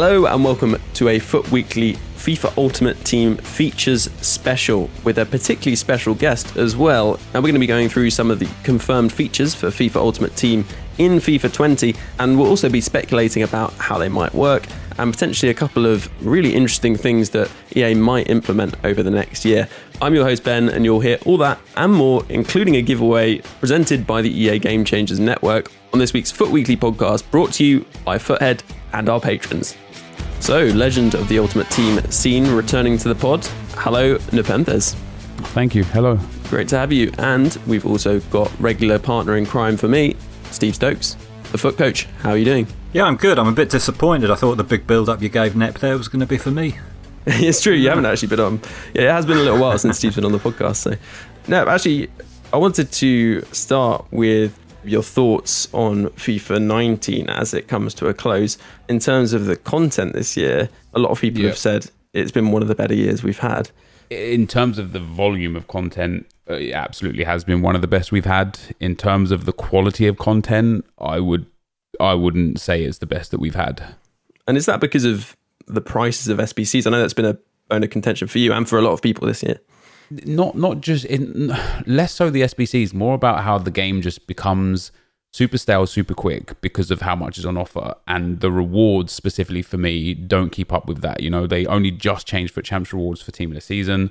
Hello and welcome to a FUT Weekly FIFA Ultimate Team features special with a particularly special guest as well. And we're going to be going through some of the confirmed features for FIFA Ultimate Team in FIFA 20, and we'll also be speculating about how they might work and potentially a couple of really interesting things that EA might implement over the next year. I'm your host, Ben, and you'll hear all that and more, including a giveaway presented by the EA Game Changers Network on this week's FUT Weekly podcast, brought to you by Futhead and our patrons. So, legend of the Ultimate Team scene returning to the pod. Hello, Nepenthez. Thank you. Hello. Great to have you. And we've also got regular partner in crime for me, Steve Stokes, the FUT Coach. How are you doing? Yeah, I'm good. I'm a bit disappointed. I thought the big build up you gave Nep there was going to be for me. it's true, you haven't actually been on. Yeah, it has been a little while since Steve's been on the podcast. So, no, actually, I wanted to start with your thoughts on FIFA 19 as it comes to a close. In terms of the content this year, a lot of people have said it's been one of the better years we've had. In terms of the volume of content, uh, it absolutely has been one of the best we've had. In terms of the quality of content, I would I wouldn't say it's the best that we've had. And is that because of the prices of SBCs? I know that's been a bone of contention for you and for a lot of people this year. Not not just in less so the SBCs, more about how the game just becomes super stale, super quick because of how much is on offer, and the rewards specifically for me don't keep up with that. You know, they only just changed for champs rewards for team of the season.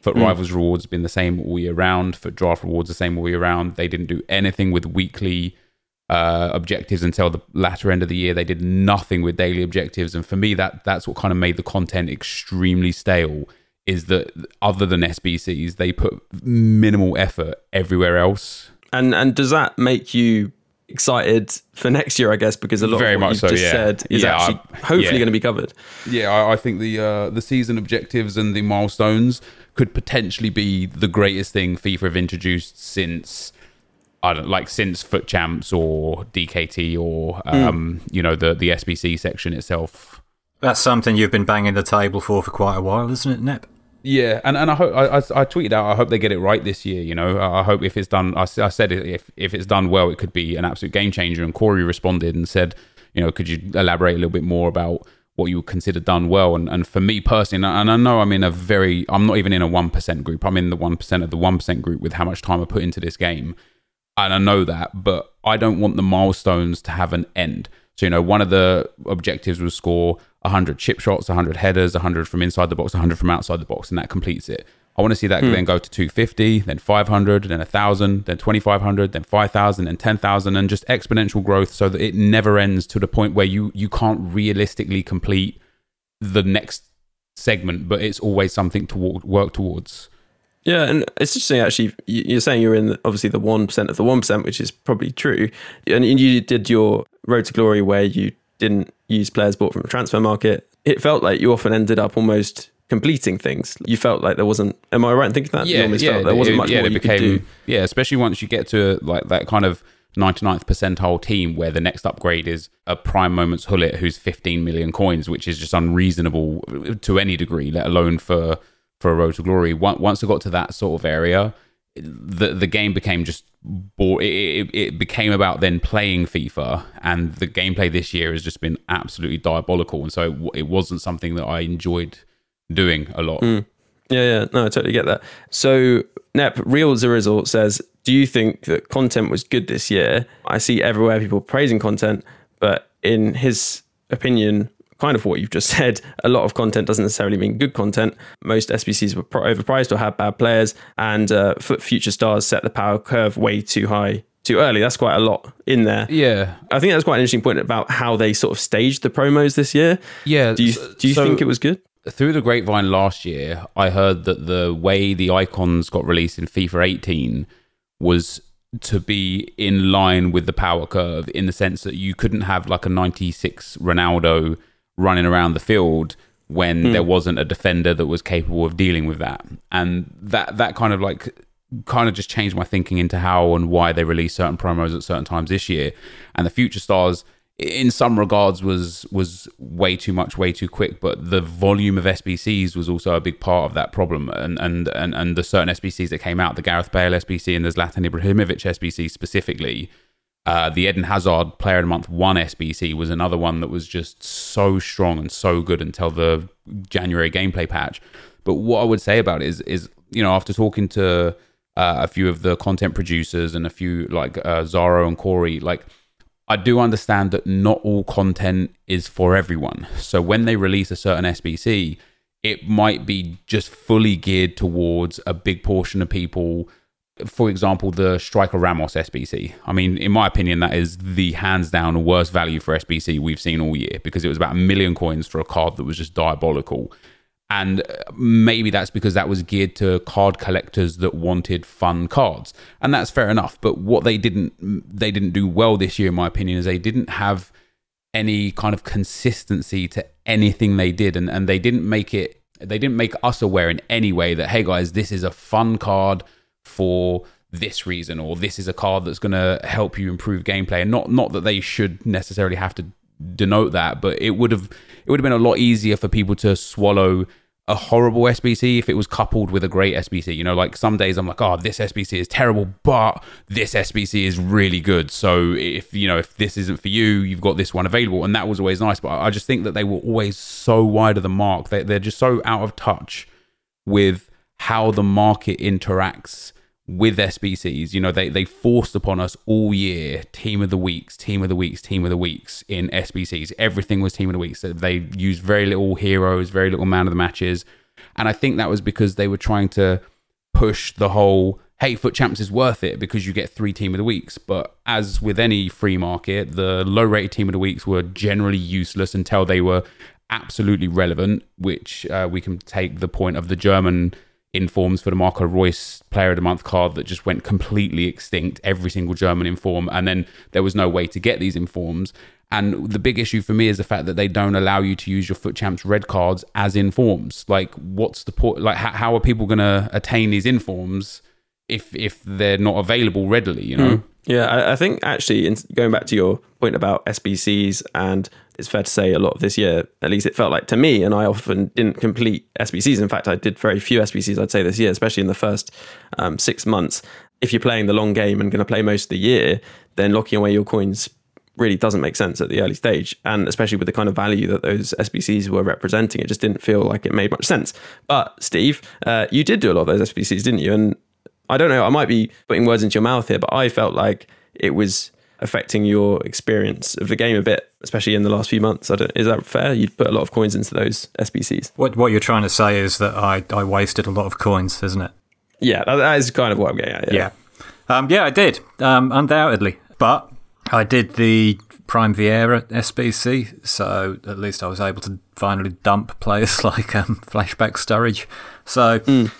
FUT mm. Rivals rewards been the same all year round. FUT Draft rewards the same all year round. They didn't do anything with weekly uh, objectives until the latter end of the year. They did nothing with daily objectives, and for me, that that's what kind of made the content extremely stale. Is that other than SBCs, they put minimal effort everywhere else. And and does that make you excited for next year? I guess because a lot Very of what you've so, just yeah. said is yeah, actually I, hopefully yeah. going to be covered. Yeah, I, I think the uh, the season objectives and the milestones could potentially be the greatest thing FIFA have introduced since I don't like since FUT Champs or DKT or hmm. um, mm. you know the the SBC section itself. That's something you've been banging the table for for quite a while, isn't it, Nep? Yeah, and, and I hope I, I, I, tweeted out. I hope they get it right this year. You know, I hope if it's done. I, I said if if it's done well, it could be an absolute game changer. And Corey responded and said, you know, could you elaborate a little bit more about what you would consider done well? And and for me personally, and I know I'm in a very, I'm not even in a one percent group. I'm in the one percent of the one percent group with how much time I put into this game and I know that, but I don't want the milestones to have an end. So, you know, one of the objectives was score 100 chip shots, 100 headers, 100 from inside the box, 100 from outside the box, and that completes it. I want to see that mm. then go to 250, then 500, then 1,000, then 2,500, then 5,000, then 10,000, and just exponential growth so that it never ends to the point where you, you can't realistically complete the next segment, but it's always something to work towards. Yeah, and it's interesting actually. You're saying you're in obviously the one percent of the one percent, which is probably true. And you did your road to glory where you didn't use players bought from the transfer market. It felt like you often ended up almost completing things. You felt like there wasn't. Am I right in thinking that? Yeah, yeah. there wasn't much yeah, more you became. Yeah, especially once you get to like that kind of 99th percentile team where the next upgrade is a prime moments Gullit who's 15 million coins, which is just unreasonable to any degree, let alone for for a Road to Glory. Once I got to that sort of area, the the game became just bore. It, it, became about then playing FIFA, and the gameplay this year has just been absolutely diabolical. And so it, it wasn't something that I enjoyed doing a lot. Mm. Yeah, yeah, no, I totally get that. So Nep Real Zerizzle says, "Do you think that content was good this year? I see everywhere people praising content, but in his opinion, kind of what you've just said. A lot of content doesn't necessarily mean good content. Most SBCs were overpriced or had bad players, and uh, future stars set the power curve way too high too early. That's quite a lot in there. Yeah, I think that's quite an interesting point about how they sort of staged the promos this year. Yeah, do you do you so, think it was good? Through the grapevine last year, I heard that the way the icons got released in FIFA 18 was to be in line with the power curve in the sense that you couldn't have like a 96 Ronaldo running around the field when mm. there wasn't a defender that was capable of dealing with that. And that that kind of like kind of just changed my thinking into how and why they release certain promos at certain times this year. And the future stars in some regards was was way too much way too quick but the volume of SBCs was also a big part of that problem and and and, and the certain SBCs that came out the Gareth Bale SBC and the Zlatan Ibrahimovic SBC specifically Uh, the Eden Hazard Player of the Month one SBC was another one that was just so strong and so good until the January gameplay patch. But what I would say about it is, is you know, after talking to uh, a few of the content producers and a few like uh, Zaro and Corey, like I do understand that not all content is for everyone. So when they release a certain SBC, it might be just fully geared towards a big portion of people. For example, the Striker Ramos SBC. I mean, in my opinion, that is the hands down worst value for SBC we've seen all year because it was about a million coins for a card that was just diabolical. And uh, maybe that's because that was geared to card collectors that wanted fun cards. And that's fair enough. But what they didn't they didn't do well this year in my opinion is they didn't have any kind of consistency to anything they did. And, and they didn't make it they didn't make us aware in any way that hey guys this is a fun card for this reason or this is a card that's going to help you improve gameplay and not not that they should necessarily have to denote that but it would have it would have been a lot easier for people to swallow a horrible SBC if it was coupled with a great SBC. You know, like some days I'm like, oh, this SBC is terrible, but this SBC is really good. So if you know if this isn't for you, you've got this one available, and that was always nice. But I just think that they were always so wide of the mark. They, they're just so out of touch with how the market interacts with SBCs. You know, they they forced upon us all year team of the weeks, team of the weeks, team of the weeks in SBCs. Everything was team of the weeks. So They used very little heroes, very little man of the matches, and I think that was because they were trying to push the whole. Hey, FUT Champs is worth it because you get three team of the weeks. But as with any free market, the low rated team of the weeks were generally useless until they were absolutely relevant, which uh, we can take the point of the German informs for the Marco Reus Player of the Month card that just went completely extinct. Every single German inform, and then there was no way to get these informs. And the big issue for me is the fact that they don't allow you to use your FUT Champs red cards as informs. Like, what's the point? Like, how, how are people going to attain these informs if if they're not available readily? You know. Mm. Yeah, I, I think actually, in, going back to your point about SBCs and it's fair to say a lot of this year, at least it felt like to me, and I often didn't complete SBCs. In fact, I did very few SBCs, I'd say, this year, especially in the first um, six months. If you're playing the long game and going to play most of the year, then locking away your coins really doesn't make sense at the early stage. And especially with the kind of value that those SBCs were representing, it just didn't feel like it made much sense. But Steve, uh, you did do a lot of those SBCs, didn't you? And I don't know, I might be putting words into your mouth here, but I felt like it was affecting your experience of the game a bit, especially in the last few months. is that fair? You'd put a lot of coins into those SBCs. What what you're trying to say is that I, I wasted a lot of coins, isn't it? Yeah, that, that is kind of what I'm getting at. Yeah, yeah, um, yeah I did, um, undoubtedly. But I did the Prime Vieira SBC, so at least I was able to finally dump players like um, Flashback Sturridge. So mm.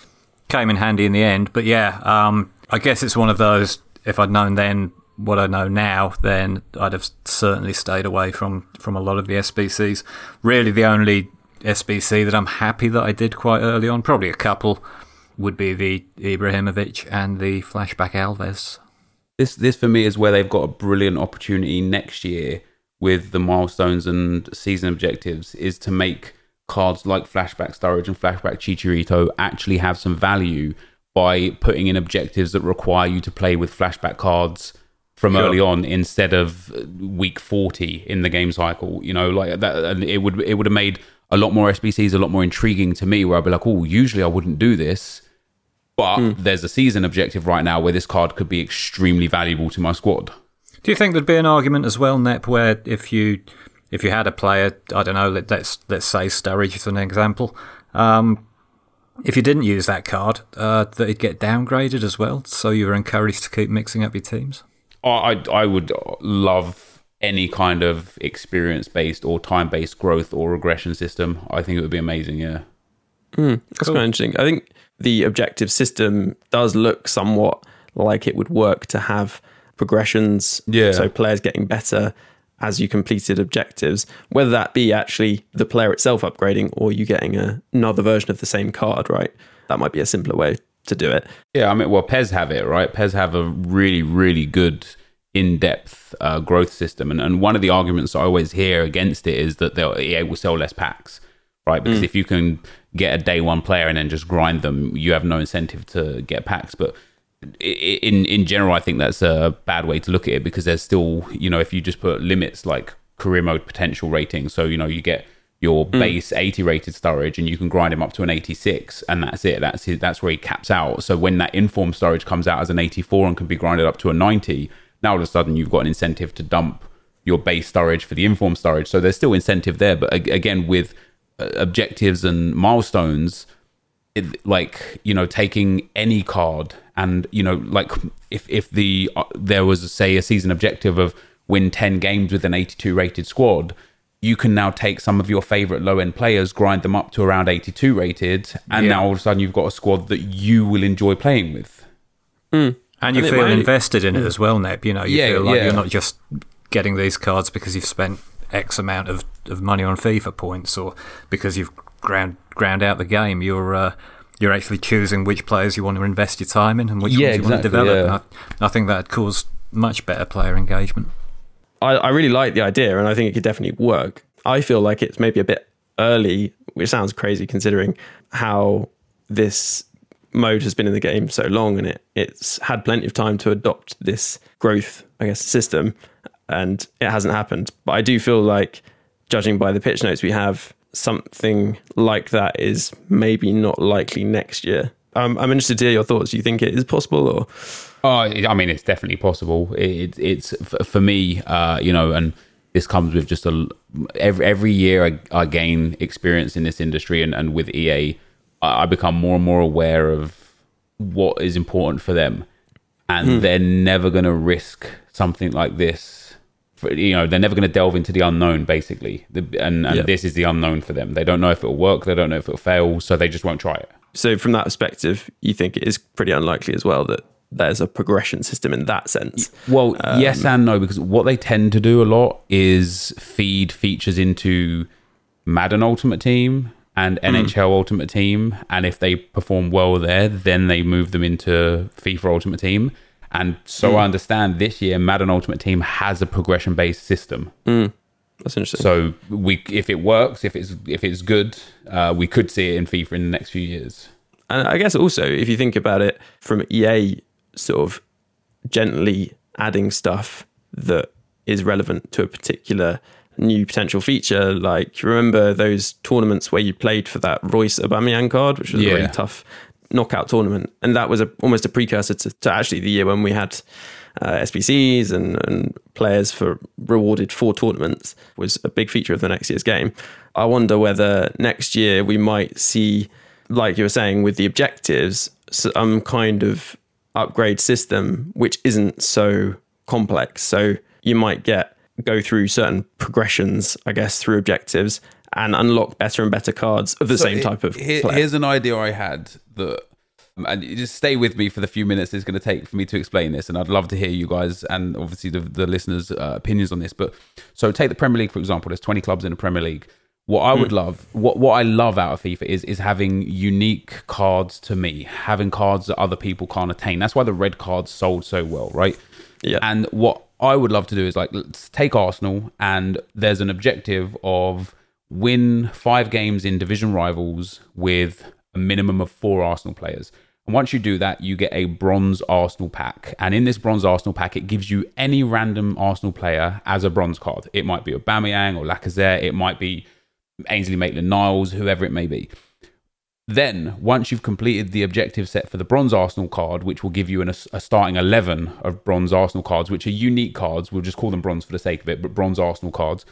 came in handy in the end. But yeah, um, I guess it's one of those. If I'd known then what I know now, then I'd have certainly stayed away from, from a lot of the SBCs. Really, the only SBC that I'm happy that I did quite early on, probably a couple, would be the Ibrahimovic and the Flashback Alves. This, this for me is where they've got a brilliant opportunity next year with the milestones and season objectives is to make cards like Flashback Sturridge and Flashback Chicharito actually have some value by putting in objectives that require you to play with flashback cards from sure. early on instead of week 40 in the game cycle you know like that and it would it would have made a lot more SBCs a lot more intriguing to me where I'd be like oh usually I wouldn't do this but mm. there's a season objective right now where this card could be extremely valuable to my squad do you think there'd be an argument as well Nep where if you if you had a player I don't know let, us let's say Sturridge as an example um, if you didn't use that card, uh, that it'd get downgraded as well. So you were encouraged to keep mixing up your teams. I I would love any kind of experience based or time based growth or regression system. I think it would be amazing. Yeah, mm, that's cool. kind of interesting. I think the objective system does look somewhat like it would work to have progressions. Yeah. So players getting better as you completed objectives, whether that be actually the player itself upgrading or you getting a, another version of the same card, right? That might be a simpler way to do it. Yeah, I mean, well, PES have it, right? PES have a really, really good in-depth uh, growth system, and, and one of the arguments I always hear against it is that they'll EA will sell less packs, right? Because mm. if you can get a day one player and then just grind them, you have no incentive to get packs. But in in general, I think that's a bad way to look at it because there's still, you know, if you just put limits like career mode potential rating, so you know you get your Mm. base 80 rated Sturridge and you can grind him up to an 86 and that's it. That's it that's where he caps out. So when that informed Sturridge comes out as an 84 and can be grinded up to a 90 now all of a sudden you've got an incentive to dump your base Sturridge for the informed Sturridge. So there's still incentive there but ag- again with uh, objectives and milestones it, like you know taking any card and you know like if if the uh, there was say a season objective of win 10 games with an 82 rated squad you can now take some of your favorite low end players grind them up to around 82 rated and Yeah. now all of a sudden you've got a squad that you will enjoy playing with And you And it feel might- invested in it as well, Nep. You know, you Yeah, feel like yeah. you're not just getting these cards because you've spent X amount of, of money on FIFA points or because you've ground ground out the game. You're uh, you're actually choosing which players you want to invest your time in and which Yeah, ones you want to develop. yeah. And I, I think that would cause much better player engagement. I, I really like the idea and I think it could definitely work. I feel like it's maybe a bit early, which sounds crazy considering how this mode has been in the game so long and it, it's had plenty of time to adopt this growth, I guess, system and it hasn't happened. But I do feel like, judging by the pitch notes we have, something like that is maybe not likely next year. Um, I'm interested to hear your thoughts. Do you think it is possible or? Oh, I mean, it's definitely possible. It, it's for me, uh, you know, and this comes with just a every every year I, I gain experience in this industry, and, and with EA, I become more and more aware of what is important for them, and they're never going to risk something like this. For, you know, they're never going to delve into the unknown, basically, the, and, and Yeah. this is the unknown for them. They don't know if it'll work. They don't know if it'll fail, so they just won't try it. So, from that perspective, you think it is pretty unlikely as well that there's a progression system in that sense. Well, um, yes and no, because what they tend to do a lot is feed features into Madden Ultimate Team and hmm. NHL Ultimate Team, and if they perform well there, then they move them into FIFA Ultimate Team. And so hmm. I understand this year Madden Ultimate Team has a progression based system. Hmm. That's interesting. So we, if it works, if it's if it's good, uh, we could see it in FIFA in the next few years. And I guess also, if you think about it from EA sort of gently adding stuff that is relevant to a particular new potential feature, like remember those tournaments where you played for that Reus Aubameyang card, which was a really tough knockout tournament, and that was a, almost a precursor to, to actually the year when we had uh, SBCs and, and players for rewarded for tournaments was a big feature of the next year's game. I wonder whether next year we might see, like you were saying, with the objectives, some kind of upgrade system which isn't so complex. So you might get go through certain progressions, I guess, through objectives and unlock better and better cards of the So same he- type of here- here's an idea I had that, and you just stay with me for the few minutes it's going to take for me to explain this, and I'd love to hear you guys and obviously the, the listeners' uh, opinions on this. But so take the Premier League for example. There's 20 clubs in the Premier League. What I would hmm. love, what what I love out of FIFA is is having unique cards to me, having cards that other people can't attain. That's why the red cards sold so well, right? Yeah. And what I would love to do is like let's take Arsenal and there's an objective of win five games in division rivals with a minimum of four Arsenal players. And once you do that, you get a bronze Arsenal pack. And in this bronze Arsenal pack, it gives you any random Arsenal player as a bronze card. It might be a Aubameyang or Lacazette. It might be Ainsley Maitland-Niles, whoever it may be. Then, once you've completed the objective set for the bronze Arsenal card, which will give you an, a starting 11 of bronze Arsenal cards, which are unique cards, we'll just call them bronze for the sake of it, but bronze Arsenal cards,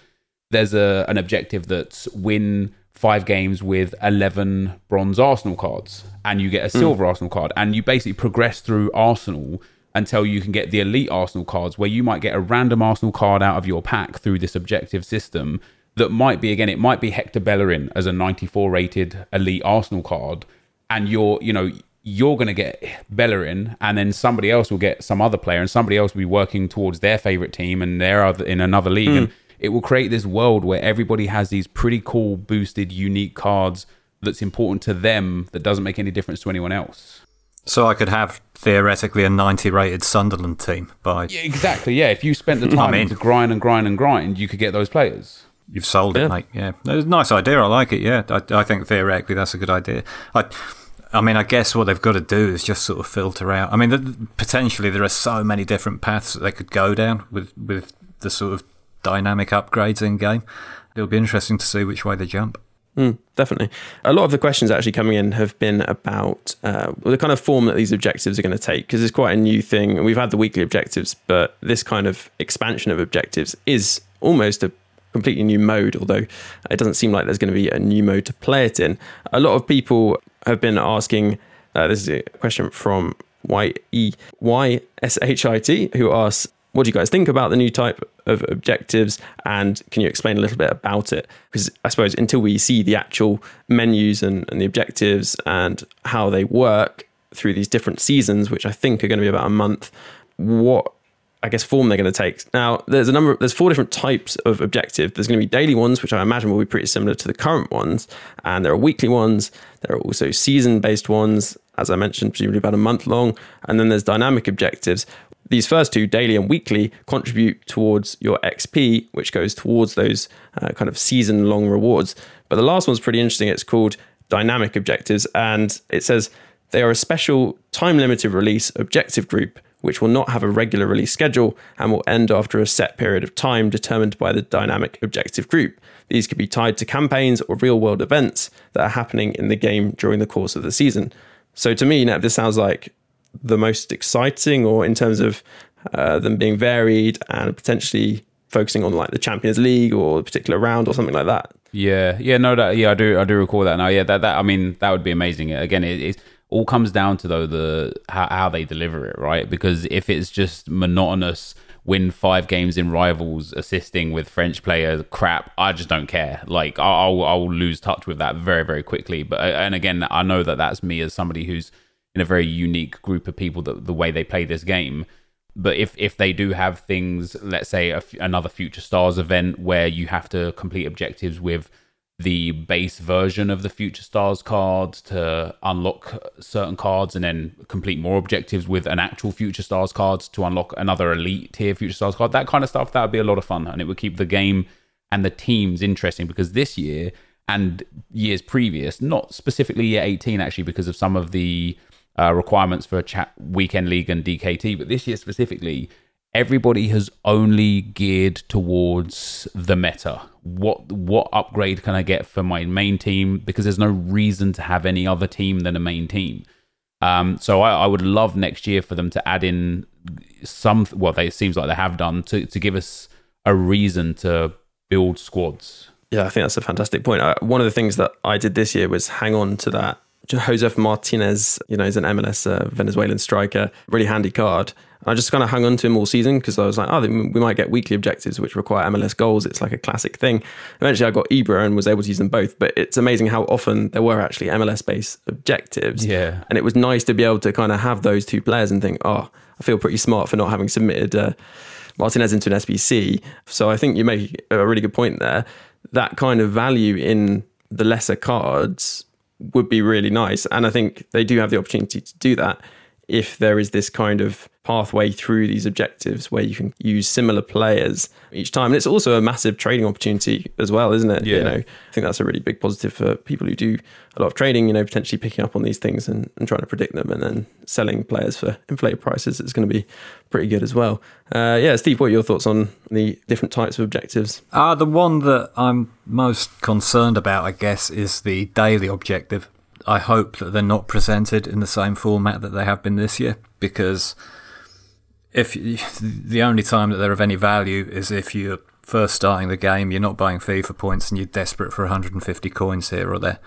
there's a, an objective that's win five games with 11 bronze Arsenal cards, and you get a hmm. silver Arsenal card, and you basically progress through Arsenal until you can get the elite Arsenal cards, where you might get a random Arsenal card out of your pack through this objective system that might be again it might be Hector Bellerin as a 94 rated elite Arsenal card and you're you know you're going to get Bellerin and then somebody else will get some other player and somebody else will be working towards their favorite team and they're other, in another league hmm. and it will create this world where everybody has these pretty cool boosted unique cards that's important to them that doesn't make any difference to anyone else. So I could have theoretically a 90 rated Sunderland team by Yeah, exactly. Yeah, if you spent the time in. to grind and grind and grind, you could get those players. You've sold it, Yeah. mate. Yeah, it's a nice idea. I like it. Yeah, I, I think theoretically that's a good idea. I, I mean, I guess what they've got to do is just sort of filter out. I mean, the, potentially there are so many different paths that they could go down with with the sort of dynamic upgrades in game. It'll be interesting to see which way they jump. Mm, definitely. A lot of the questions actually coming in have been about uh, the kind of form that these objectives are going to take because it's quite a new thing. We've had the weekly objectives, but this kind of expansion of objectives is almost a completely new mode, although it doesn't seem like there's going to be a new mode to play it in. A lot of people have been asking uh, this is a question from Y E Y S H I T who asks, what do you guys think about the new type of objectives? And can you explain a little bit about it? Because I suppose until we see the actual menus and, and the objectives and how they work through these different seasons, which I think are going to be about a month, what I guess form they're going to take. Now, there's a number. There's four different types of objective. There's going to be daily ones, which I imagine will be pretty similar to the current ones, and there are weekly ones. There are also season-based ones, as I mentioned, presumably about a month long, and then there's dynamic objectives, these first two, daily and weekly, contribute towards your XP, which goes towards those uh, kind of season long rewards. But the last one's pretty interesting. It's called Dynamic Objectives, and it says they are a special time limited release objective group which will not have a regular release schedule and will end after a set period of time determined by the dynamic objective group. These could be tied to campaigns or real world events that are happening in the game during the course of the season. So to me, this sounds like the most exciting, or in terms of uh, them being varied and potentially focusing on like the Champions League or a particular round or something like that. Yeah, yeah, no, that yeah, I do, I do recall that now. Yeah, that, that I mean, that would be amazing. Again, it, it all comes down to though the how, how they deliver it, right? Because if it's just monotonous, win five games in rivals, assisting with French players, crap, I just don't care. Like I'll I'll lose touch with that very very quickly. But uh, and again, I know that that's me as somebody who's in a very unique group of people that the way they play this game. But if if they do have things, let's say another Future Stars event where you have to complete objectives with the base version of the Future Stars card to unlock certain cards and then complete more objectives with an actual Future Stars card to unlock another elite tier Future Stars card. That kind of stuff, that would be a lot of fun and it would keep the game and the teams interesting because this year and years previous, not specifically year 18 actually, because of some of the uh, requirements for chat weekend league and DKT, but this year specifically, everybody has only geared towards the meta. What what upgrade can I get for my main team? Because there's no reason to have any other team than a main team. Um, so I, I, would love next year for them to add in some. Well, they, it seems like they have done to to give us a reason to build squads. Yeah, I think that's a fantastic point. One of the things that I did this year was hang on to that Josef Martinez, you know, he's an MLS uh, Venezuelan striker, really handy card. I just kind of hung on to him all season because I was like, oh, we might get weekly objectives which require MLS goals. It's like a classic thing. Eventually, I got Ibra and was able to use them both. But it's amazing how often there were actually MLS based objectives. Yeah. And it was nice to be able to kind of have those two players and think, oh, I feel pretty smart for not having submitted uh, Martinez into an SBC. So I think you make a really good point there. That kind of value in the lesser cards would be really nice. And I think they do have the opportunity to do that if there is this kind of pathway through these objectives where you can use similar players each time. And it's also a massive trading opportunity as well, isn't it? Yeah. You know, I think that's a really big positive for people who do a lot of trading, you know, potentially picking up on these things and, and trying to predict them and then selling players for inflated prices. It's going to be pretty good as well. Uh, yeah, Steve, what are your thoughts on the different types of objectives? Uh, the one that I'm most concerned about, I guess, is the daily objective. I hope that they're not presented in the same format that they have been this year because if the only time that they're of any value is if you're first starting the game, you're not buying FIFA points, and you're desperate for 150 coins here or there,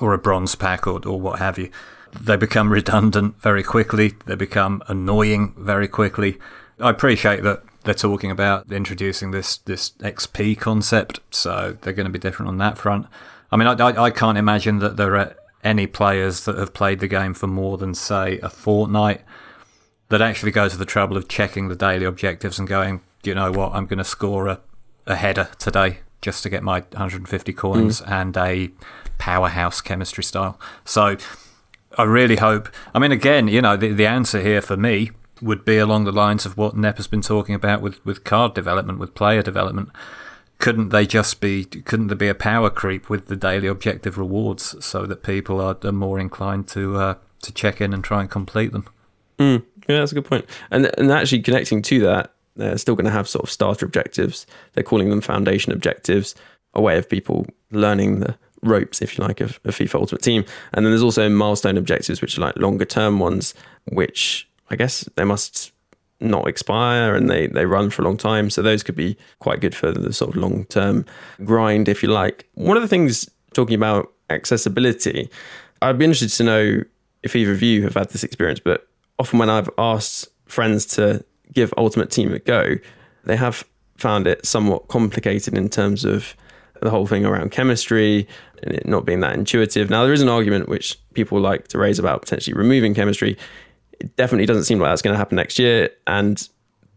or a bronze pack or, or what have you. They become redundant very quickly. They become annoying very quickly. I appreciate that they're talking about introducing this this XP concept, so they're going to be different on that front. I mean, I, I, I can't imagine that there are any players that have played the game for more than say a fortnight that actually go to the trouble of checking the daily objectives and going, you know what, I'm going to score a, a header today just to get my 150 coins mm. and a powerhouse chemistry style. So I really hope. I mean, again, you know, the, the answer here for me would be along the lines of what Nep has been talking about with, with card development, with player development. Couldn't they just be? Couldn't there be a power creep with the daily objective rewards so that people are, are more inclined to uh, to check in and try and complete them? Mm, yeah, that's a good point. And and actually connecting to that, they're still going to have sort of starter objectives. They're calling them foundation objectives, a way of people learning the ropes, if you like, of, of FIFA Ultimate Team. And then there's also milestone objectives, which are like longer term ones, which I guess they must not expire and they, they run for a long time. So those could be quite good for the sort of long term grind, if you like. One of the things talking about accessibility, I'd be interested to know if either of you have had this experience, but often when I've asked friends to give Ultimate Team a go, they have found it somewhat complicated in terms of the whole thing around chemistry and it not being that intuitive. Now, there is an argument which people like to raise about potentially removing chemistry. It definitely doesn't seem like that's going to happen next year. And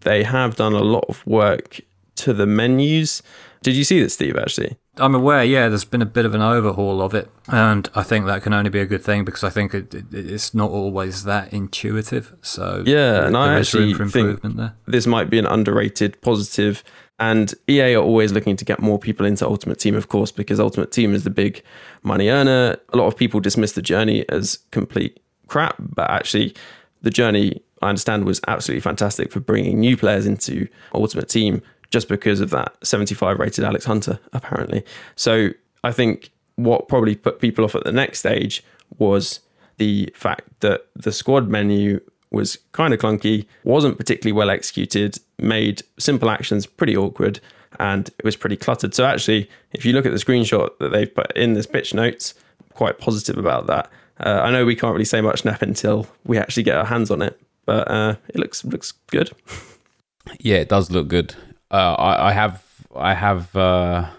they have done a lot of work to the menus. Did you see this, Steve, actually? I'm aware, yeah, there's been a bit of an overhaul of it. And I think that can only be a good thing because I think it, it, it's not always that intuitive. So, yeah, and I actually think there. this might be an underrated positive. positive and EA are always looking to get more people into Ultimate Team, of course, because Ultimate Team is the big money earner. A lot of people dismiss the journey as complete crap, but actually, the journey, I understand, was absolutely fantastic for bringing new players into Ultimate Team just because of that 75 rated Alex Hunter, apparently. So I think what probably put people off at the next stage was the fact that the squad menu was kind of clunky, wasn't particularly well executed, made simple actions pretty awkward, and it was pretty cluttered. So actually, if you look at the screenshot that they've put in this pitch notes, quite positive about that. Uh, I know we can't really say much now until we actually get our hands on it, but uh, it looks looks good. yeah, it does look good. Uh, I, I, have I have uh,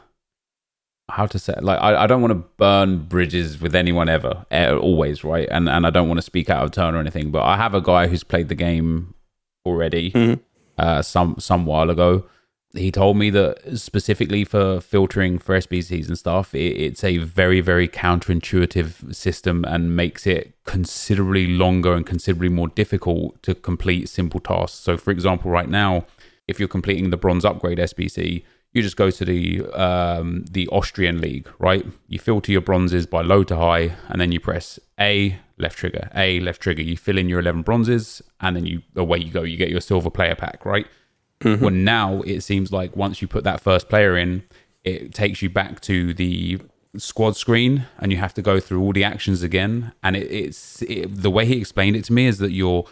how to say like I, I don't want to burn bridges with anyone ever always right and and I don't want to speak out of turn or anything but I have a guy who's played the game already mm-hmm. uh, some some while ago he told me that specifically for filtering for SBCs and stuff it, it's a very very counterintuitive system and makes it considerably longer and considerably more difficult to complete simple tasks so for example right now if you're completing the bronze upgrade SBC you just go to the um, the Austrian league, right? You filter your bronzes by low to high, and then you press A left trigger, A left trigger. You fill in your eleven bronzes, and then you away you go. You get your silver player pack, right? Mm-hmm. Well, now it seems like once you put that first player in, it takes you back to the squad screen, and you have to go through all the actions again. And it, it's it, the way he explained it to me is that you're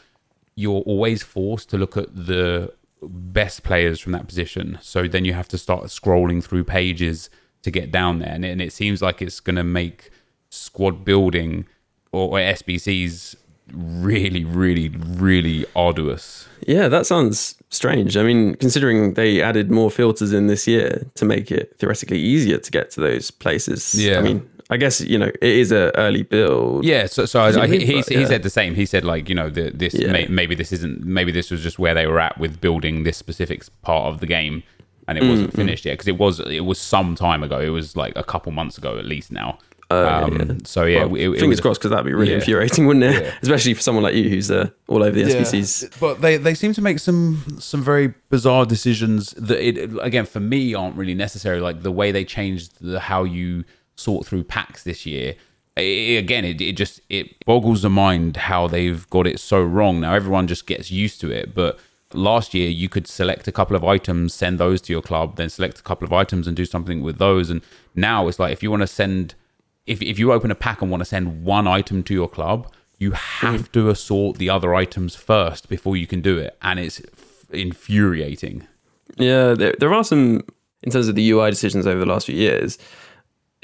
you're always forced to look at the best players from that position. So then you have to start scrolling through pages to get down there, and it, and it seems like it's going to make squad building or, or SBCs really, really, really arduous. Yeah, that sounds strange. I mean, considering they added more filters in this year to make it theoretically easier to get to those places. Yeah. I mean, I guess you know it is a early build. Yeah, so so I, I, he, he, he said the same. He said like you know the, this yeah. may, maybe this isn't maybe this was just where they were at with building this specific part of the game, and it wasn't mm-hmm. finished yet because it was it was some time ago. It was like a couple months ago at least now. Uh, um, yeah. So yeah, well, it, it fingers crossed because that'd be really yeah. infuriating, wouldn't it? Yeah. Especially for someone like you who's uh, all over the SBCs. But they, they seem to make some some very bizarre decisions that it again for me aren't really necessary. Like the way they changed the how you sort through packs this year. It, again, it, it just it boggles the mind how they've got it so wrong. Now everyone just gets used to it, but last year you could select a couple of items, send those to your club, then select a couple of items and do something with those. And now it's like if you want to send, if if you open a pack and want to send one item to your club, you have to assort the other items first before you can do it, and it's infuriating. Yeah, there, there are some in terms of the UI decisions over the last few years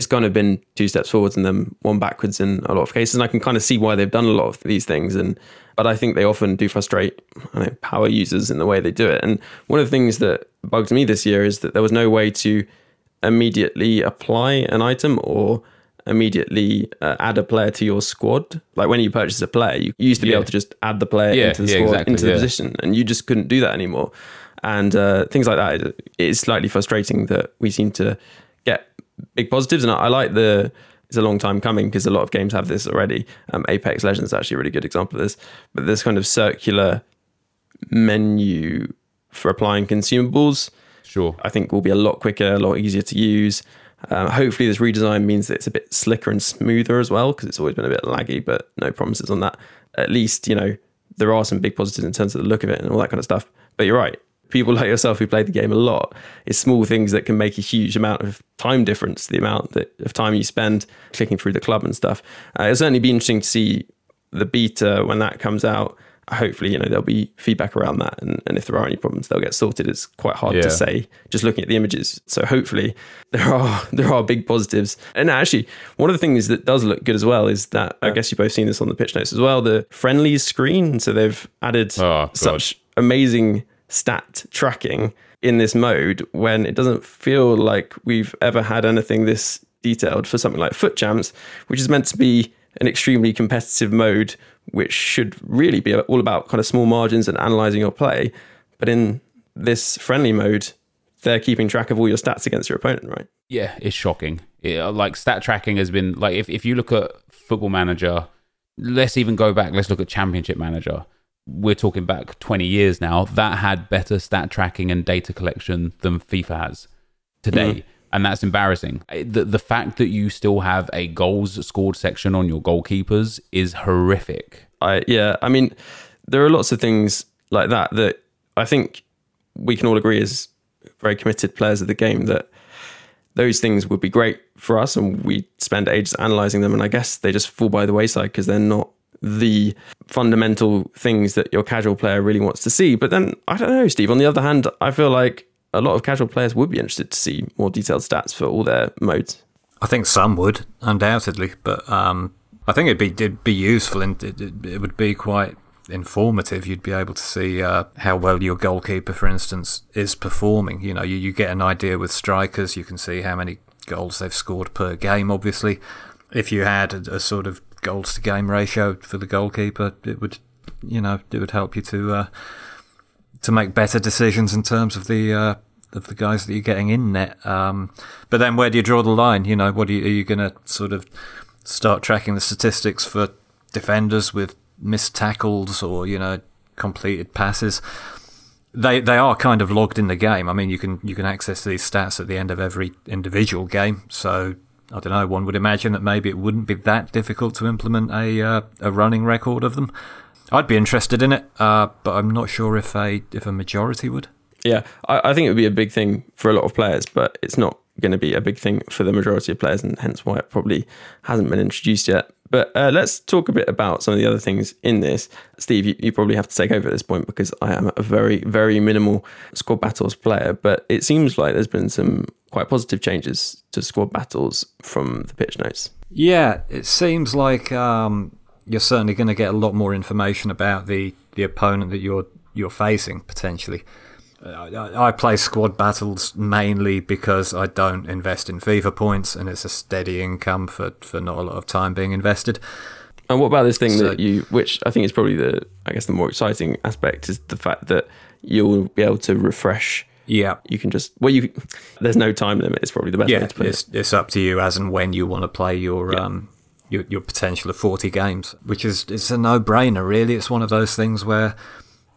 it's kind of been two steps forwards and then one backwards in a lot of cases. And I can kind of see why they've done a lot of these things. And but I think they often do frustrate know, power users in the way they do it. And one of the things that bugged me this year is that there was no way to immediately apply an item or immediately uh, add a player to your squad. Like when you purchase a player, you used to be yeah. able to just add the player yeah, into the yeah, squad, exactly, into the position, and you just couldn't do that anymore. And uh, things like that, it's slightly frustrating that we seem to get big positives, and I, I like the. It's a long time coming because a lot of games have this already. Um, Apex Legends is actually a really good example of this. But this kind of circular menu for applying consumables Sure. I think will be a lot quicker, a lot easier to use. Um, hopefully, this redesign means that it's a bit slicker and smoother as well, because it's always been a bit laggy, but no promises on that. At least, you know, there are some big positives in terms of the look of it and all that kind of stuff. But you're right. People like yourself who play the game a lot, it's small things that can make a huge amount of time difference, the amount that, of time you spend clicking through the club and stuff. Uh, it'll certainly be interesting to see the beta when that comes out hopefully, you know, there'll be feedback around that. And, and if there are any problems, they'll get sorted. It's quite hard Yeah. to say just looking at the images. So hopefully there are there are big positives. And actually, one of the things that does look good as well is that I guess you've both seen this on the pitch notes as well, the friendlies screen. So they've added Oh, such amazing stat tracking in this mode when it doesn't feel like we've ever had anything this detailed for something like FUT champs, which is meant to be an extremely competitive mode, which should really be all about kind of small margins and analyzing your play. But in this friendly mode, they're keeping track of all your stats against your opponent, right? Yeah, it's shocking. It, uh, like stat tracking has been like if, if you look at Football Manager, let's even go back. Let's look at Championship Manager. We're talking back 20 years now. That had better stat tracking and data collection than FIFA has today. And that's embarrassing. The, the fact that you still have a goals scored section on your goalkeepers is horrific. I yeah, I mean, there are lots of things like that that I think we can all agree as very committed players of the game that those things would be great for us, and we spend ages analyzing them, and I guess they just fall by the wayside because they're not the fundamental things that your casual player really wants to see. But then I don't know, Steve. On the other hand, I feel like a lot of casual players would be interested to see more detailed stats for all their modes. I think some would, undoubtedly, but um, I think it'd be it'd be useful and it, it, it would be quite informative. You'd be able to see uh, how well your goalkeeper, for instance, is performing. You know, you, you get an idea with strikers. You can see how many goals they've scored per game. Obviously, if you had a, a sort of goals to game ratio for the goalkeeper, it would, you know, it would help you to uh, to make better decisions in terms of the uh, of the guys that you're getting in net. Um, but then where do you draw the line? You know, what are you, you going to sort of start tracking the statistics for defenders with missed tackles or you know completed passes? They they are kind of logged in the game. I mean, you can you can access these stats at the end of every individual game. So I don't know. One would imagine that maybe it wouldn't be that difficult to implement a uh, a running record of them. I'd be interested in it, uh, but I'm not sure if a if a majority would. Yeah, I, I think it would be a big thing for a lot of players, but it's not going to be a big thing for the majority of players, and hence why it probably hasn't been introduced yet. But uh, let's talk a bit about some of the other things in this. Steve, you, you probably have to take over at this point because I am a very, very minimal squad battles player. But it seems like there's been some quite positive changes to squad battles from the pitch notes. Yeah, it seems like um, you're certainly going to get a lot more information about the, the opponent that you're you're facing potentially. I, I play squad battles mainly because I don't invest in FIFA points, and it's a steady income for, for not a lot of time being invested. And what about this thing So- that you, which I think is probably the, I guess the more exciting aspect is the fact that you'll be able to refresh. Yeah, You can just, well, you, there's no time limit. It's probably the best way yeah, to put it. it's it's up to you as and when you want to play your um your your potential of forty games, which is it's a no brainer really. It's one of those things where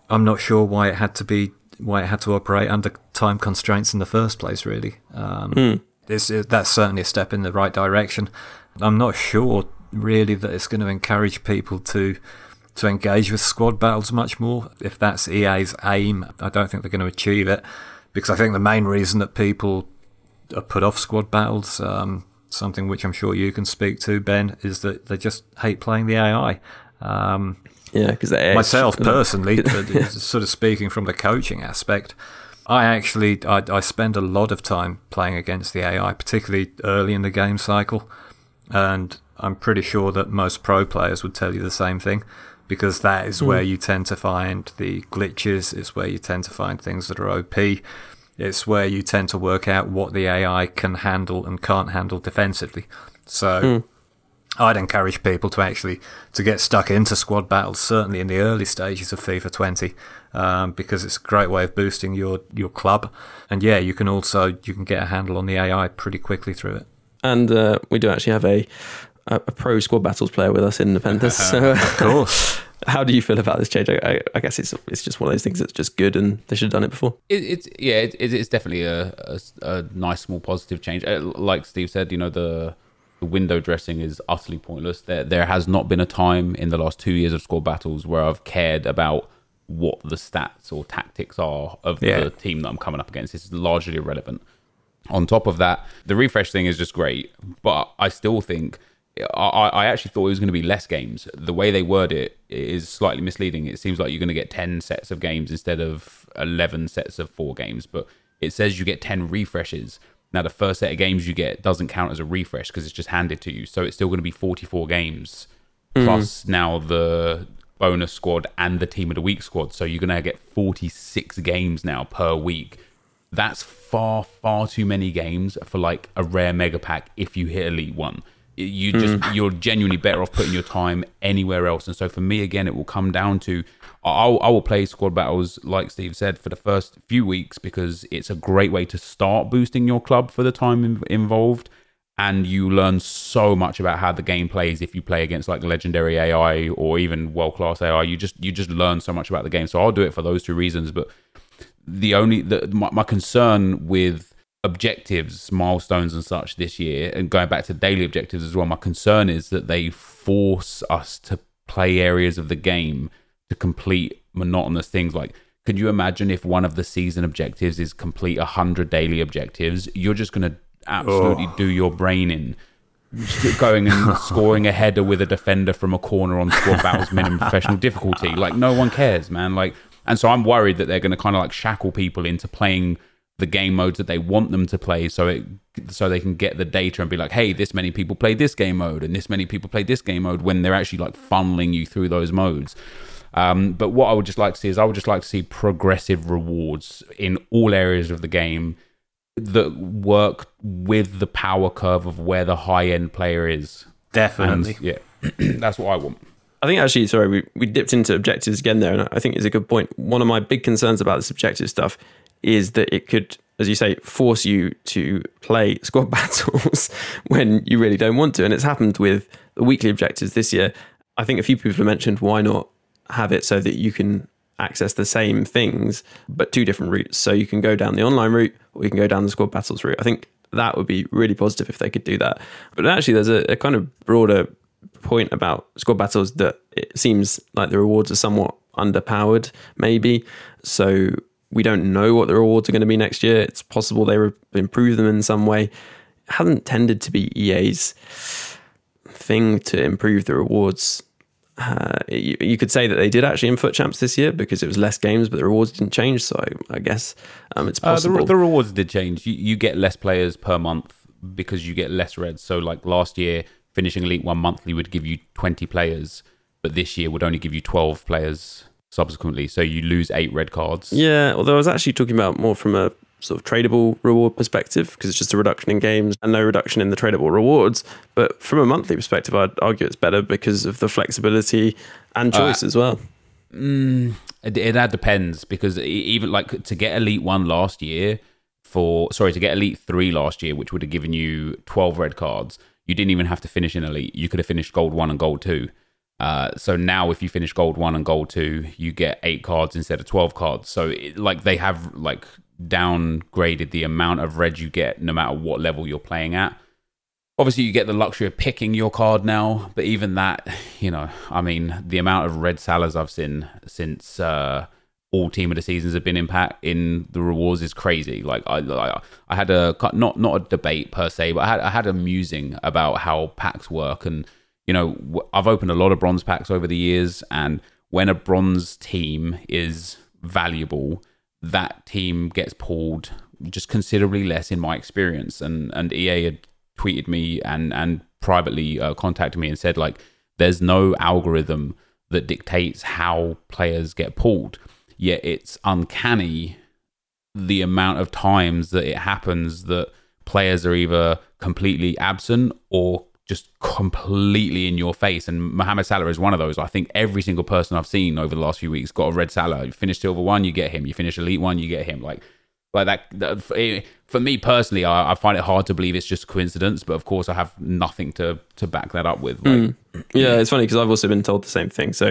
I'm not sure why it had to be why it had to operate under time constraints in the first place. Really, um, it's, it, that's certainly a step in the right direction. I'm not sure really that it's going to encourage people to to engage with squad battles much more. If that's EA's aim, I don't think they're going to achieve it because I think the main reason that people are put off squad battles, um, something which I'm sure you can speak to, Ben, is that they just hate playing the AI. Um, Yeah, because myself personally, sort of speaking from the coaching aspect, I actually I, I spend a lot of time playing against the AI, particularly early in the game cycle, and I'm pretty sure that most pro players would tell you the same thing, because that is where you tend to find the glitches. It's where you tend to find things that are OP. It's where you tend to work out what the AI can handle and can't handle defensively. So. I'd encourage people to actually to get stuck into squad battles, certainly in the early stages of FIFA 20, um, because it's a great way of boosting your your club. And yeah, you can also you can get a handle on the AI pretty quickly through it. and uh, we do actually have a, a a pro squad battles player with us in the Nepenthez. so, Of course, How do you feel about this change? I, I, guess it's it's just one of those things that's just good, and they should have done it before. It, it's yeah, it, it's definitely a, a, a nice small positive change. Uh, like Steve said, you know the the window dressing is utterly pointless. There there has not been a time in the last two years of squad battles where I've cared about what the stats or tactics are of yeah. the team that I'm coming up against. This is largely irrelevant. On top of that, the refresh thing is just great, but I still think I, I actually thought it was going to be less games. The way they word it is slightly misleading. It seems like you're going to get 10 sets of games instead of 11 sets of four games, but it says you get 10 refreshes. Now, the first set of games you get doesn't count as a refresh because it's just handed to you. So it's still going to be 44 games mm. plus now the bonus squad and the team of the week squad. So you're going to get 46 games now per week. That's far, far too many games for like a rare mega pack if you hit Elite 1 you just mm. you're genuinely better off putting your time anywhere else. And so for me again it will come down to I'll, I will play squad battles like steve said for the first few weeks because it's a great way to start boosting your club for the time involved. And you learn so much about how the game plays if you play against like legendary ai or even world class ai you just you just learn so much about the game. So i'll do it for those two reasons. But the only the, my, my concern with objectives, milestones, and such this year, and going back to daily objectives as well, my concern is that they force us to play areas of the game to complete monotonous things. Like, could you imagine if one of the season objectives is complete 100 daily objectives? You're just going to absolutely oh. do your brain in. going and scoring a header with a defender from a corner on squad battles minimum professional difficulty. Like no one cares, man. Like, and so I'm worried that they're going to kind of like shackle people into playing the game modes that they want them to play so it so they can get the data and be like hey this many people play this game mode and this many people play this game mode when they're actually like funneling you through those modes. Um, but what i would just like to see is i would just like to see progressive rewards in all areas of the game that work with the power curve of where the high end player is. Definitely. And, yeah that's what i want. I think actually, sorry, we, we dipped into objectives again there, and I think it's a good point. One of my big concerns about this objective stuff is that it could, as you say, force you to play squad battles when you really don't want to. And it's happened with the weekly objectives this year. I think a few people have mentioned why not have it so that you can access the same things but two different routes. So you can go down the online route or you can go down the squad battles route. I think that would be really positive if they could do that. But actually, there's a, a kind of broader point about squad battles that it seems like the rewards are somewhat underpowered, maybe. So we don't know what the rewards are going to be next year. It's possible they re- improve them in some way. It hasn't tended to be EA's thing to improve the rewards. Uh, you, you, could say that they did actually in FUT Champs this year because it was less games, but the rewards didn't change. So I, I guess um, it's possible. Uh, the, the, rewards did change. You, you get less players per month because you get less reds. So like last year, finishing Elite One monthly would give you 20 players, but this year would only give you 12 players subsequently. So you lose eight red cards. Yeah, although I was actually talking about more from a sort of tradable reward perspective because it's just a reduction in games and no reduction in the tradable rewards. But from a monthly perspective, I'd argue it's better because of the flexibility and uh, choice uh, as well. Mm, it, it that depends because even like to get Elite One last year for sorry to get Elite Three last year, which would have given you twelve red cards, you didn't even have to finish in Elite. You could have finished Gold One and Gold Two. Uh, so now, if you finish gold one and gold two, you get eight cards instead of twelve cards. So, it, like they have like downgraded the amount of red you get, no matter what level you're playing at. Obviously, you get the luxury of picking your card now, but even that, you know, I mean, the amount of red Salahs I've seen since uh, all team of the seasons have been impact in the rewards is crazy. Like I, I, I had a not not a debate per se, but I had I had a musing about how packs work and you know, I've opened a lot of bronze packs over the years, and when a bronze team is valuable, that team gets pulled just considerably less in my experience. And and EA had tweeted me and and privately uh, contacted me and said like, there's no algorithm that dictates how players get pulled. Yet it's uncanny the amount of times that it happens that players are either completely absent or just completely in your face. And Mohamed Salah is one of those. I think every single person I've seen over the last few weeks got a red Salah. You finish silver one, you get him. You finish elite one, you get him. Like, like that. that for me personally, I, I, find it hard to believe it's just coincidence. But of course, I have nothing to to back that up with. Like, mm. Yeah, it's funny because I've also been told the same thing. So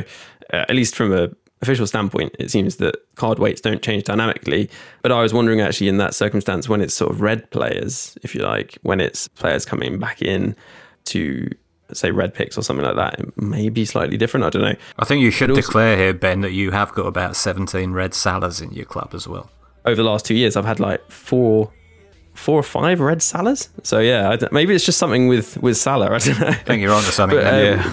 uh, at least from a official standpoint, it seems that card weights don't change dynamically. But I was wondering actually in that circumstance when it's sort of red players, if you like, when it's players coming back in to say red picks or something like that, it may be slightly different. I don't know. I think you should also, declare here, Ben, that you have got about 17 red Salahs in your club as well. Over the last two years, I've had like four four or five red Salahs. So yeah, maybe it's just something with with Salah. I don't know. I think you're onto something. But, um, yeah.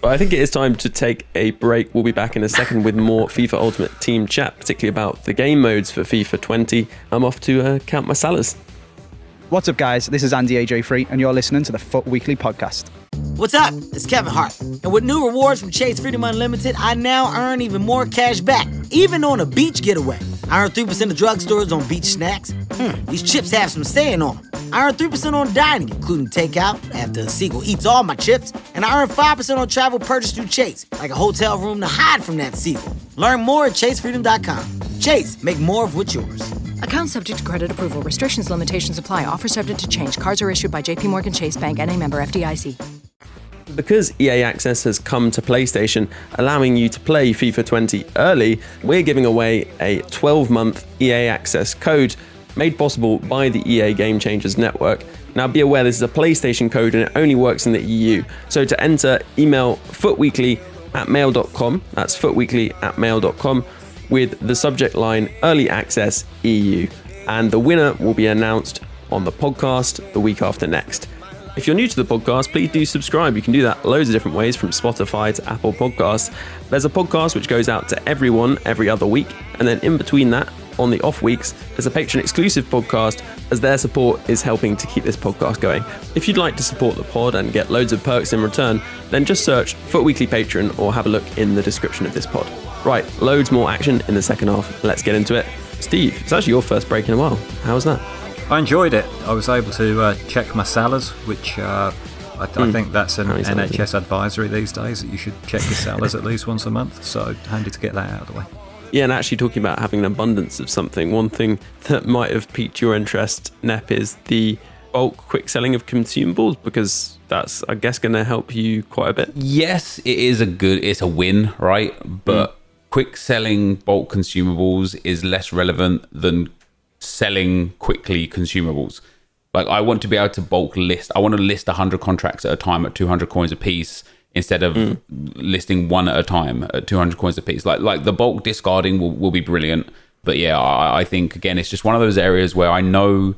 But I think it is time to take a break. We'll be back in a second with more FIFA Ultimate Team chat, particularly about the game modes for FIFA 20. I'm off to uh, count my Salahs. What's up, guys? This is Andy AJ Free, and you're listening to the FUT Weekly podcast. What's up? It's Kevin Hart. And with new rewards from Chase Freedom Unlimited, I now earn even more cash back, even on a beach getaway. I earn 3% of drugstores on beach snacks. Hmm, these chips have some saying on them. I earn 3% on dining, including takeout, after the seagull eats all my chips. And I earn 5% on travel purchased through Chase, like a hotel room to hide from that seagull. Learn more at chasefreedom.com. Chase, make more of what's yours. Account subject to credit approval. Restrictions, limitations apply. Offer subject to change. Cards are issued by JPMorgan Chase Bank and a member FDIC because EA Access has come to PlayStation, allowing you to play FIFA 20 early, we're giving away a 12 month EA Access code made possible by the EA Game Changers network. Now, be aware this is a PlayStation code and it only works in the EU. So, to enter, email futweekly at mail.com. That's futweekly at mail.com with the subject line Early Access EU. And the winner will be announced on the podcast the week after next. If you're new to the podcast, please do subscribe. You can do that loads of different ways from Spotify to Apple Podcasts. There's a podcast which goes out to everyone every other week, and then in between that, on the off weeks, there's a patron exclusive podcast as their support is helping to keep this podcast going. If you'd like to support the pod and get loads of perks in return, then just search FUT Weekly Patron or have a look in the description of this pod. Right, loads more action in the second half. Let's get into it. Steve, it's actually your first break in a while. How was that? I enjoyed it. I was able to uh, check my Salahs, which uh, I, mm. I, hmm. think that's an NHS advisory these days that you should check your Salahs at least once a month. So handy to get that out of the way. Yeah, and actually talking about having an abundance of something, one thing that might have piqued your interest, Nep, is the bulk quick selling of consumables because that's, I guess, going to help you quite a bit. Yes, it is a good, it's a win, right? But mm. quick selling bulk consumables is less relevant than selling quickly consumables. Like I want to be able to bulk list. I want to list 100 contracts at a time at 200 coins a piece instead of mm. listing one at a time at 200 coins a piece. Like like the bulk discarding will, will be brilliant. But yeah, I, I think again it's just one of those areas where I know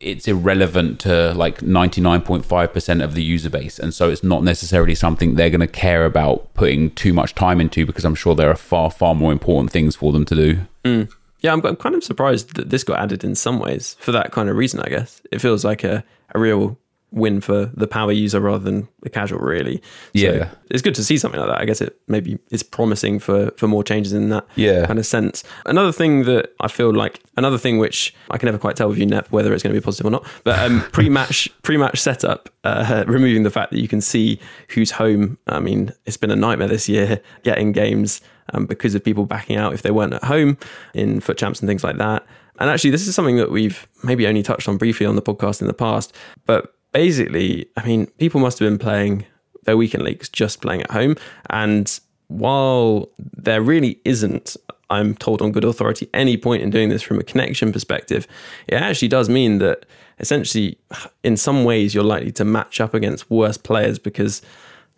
it's irrelevant to like 99.5% of the user base and so it's not necessarily something they're going to care about putting too much time into because i'm sure there are far far more important things for them to do mm. Yeah, I'm, I'm kind of surprised that this got added in some ways for that kind of reason, I guess. It feels like a, a real win for the power user rather than the casual really. So yeah. it's good to see something like that. I guess it maybe is promising for for more changes in that yeah. kind of sense. Another thing that i feel like another thing which i can never quite tell with you Nep whether it's going to be positive or not but um, pre-match pre-match setup uh, removing the fact that you can see who's home. I mean it's been a nightmare this year getting games um, because of people backing out if they weren't at home in FUT champs and things like that. And actually, this is something that we've maybe only touched on briefly on the podcast in the past. But basically, I mean, people must have been playing their weekend leagues just playing at home. And while there really isn't, I'm told on good authority, any point in doing this from a connection perspective, it actually does mean that essentially, in some ways, you're likely to match up against worse players because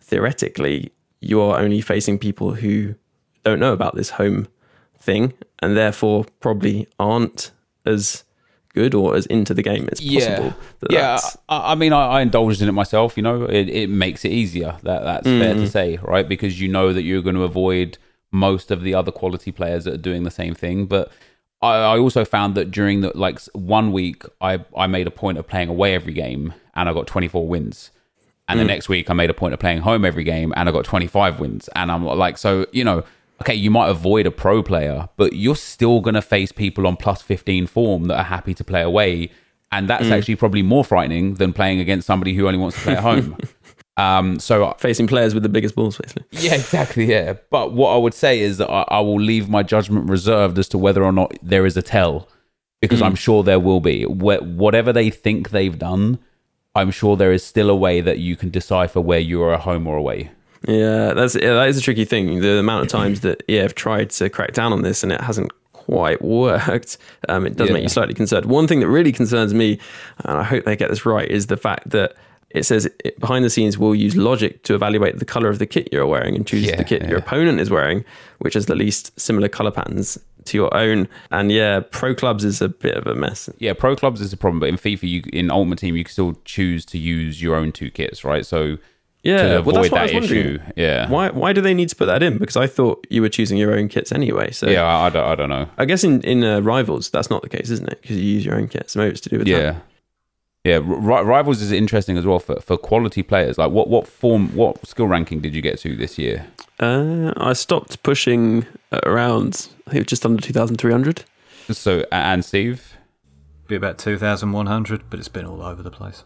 theoretically, you're only facing people who don't know about this home thing and therefore probably aren't as good or as into the game as possible. Yeah, yeah. I, I, mean, I, I, indulged in it myself. You know, it, it makes it easier. That that's mm. fair to mm. say, right? Because you know that you're going to avoid most of the other quality players that are doing the same thing. But I, I also found that during the like one week, I I made a point of playing away every game, and I got 24 wins. And mm. the next week, I made a point of playing home every game, and I got 25 wins. And I'm like, so you know okay, you might avoid a pro player, but you're still going to face people on plus 15 form that are happy to play away. And that's mm. actually probably more frightening than playing against somebody who only wants to play at home. um, so facing players with the biggest balls, basically. Yeah, exactly. Yeah. But what I would say is that I, I will leave my judgment reserved as to whether or not there is a tell, because mm. I'm sure there will be. Wh- whatever they think they've done, I'm sure there is still a way that you can decipher where you are at home or away. Yeah, that's yeah, that is a tricky thing. The amount of times that yeah, I've tried to crack down on this and it hasn't quite worked. Um, it does Yeah. make you slightly concerned. One thing that really concerns me, and I hope they get this right, is the fact that it says it, behind the scenes we'll use logic to evaluate the color of the kit you're wearing and choose Yeah, the kit your opponent is wearing, which has the least similar color patterns to your own. And yeah, pro clubs is a bit of a mess. Yeah, pro clubs is a problem, but in FIFA, you in Ultimate Team, you can still choose to use your own two kits, right? So Yeah, to well, that's what I that was wondering. yeah, Why why do they need to put that in? Because I thought you were choosing your own kits anyway. So yeah, I, I don't, I don't know. I guess in in uh, rivals that's not the case, isn't it? Because you use your own kit, so maybe it's to do with Yeah, that. yeah. Ri- Rivals is interesting as well for, for quality players. Like, what what form, what skill ranking did you get to this year? Uh, I stopped pushing around I think it was just under two thousand three hundred. So, and Steve, Be about 2,100, but it's been all over the place.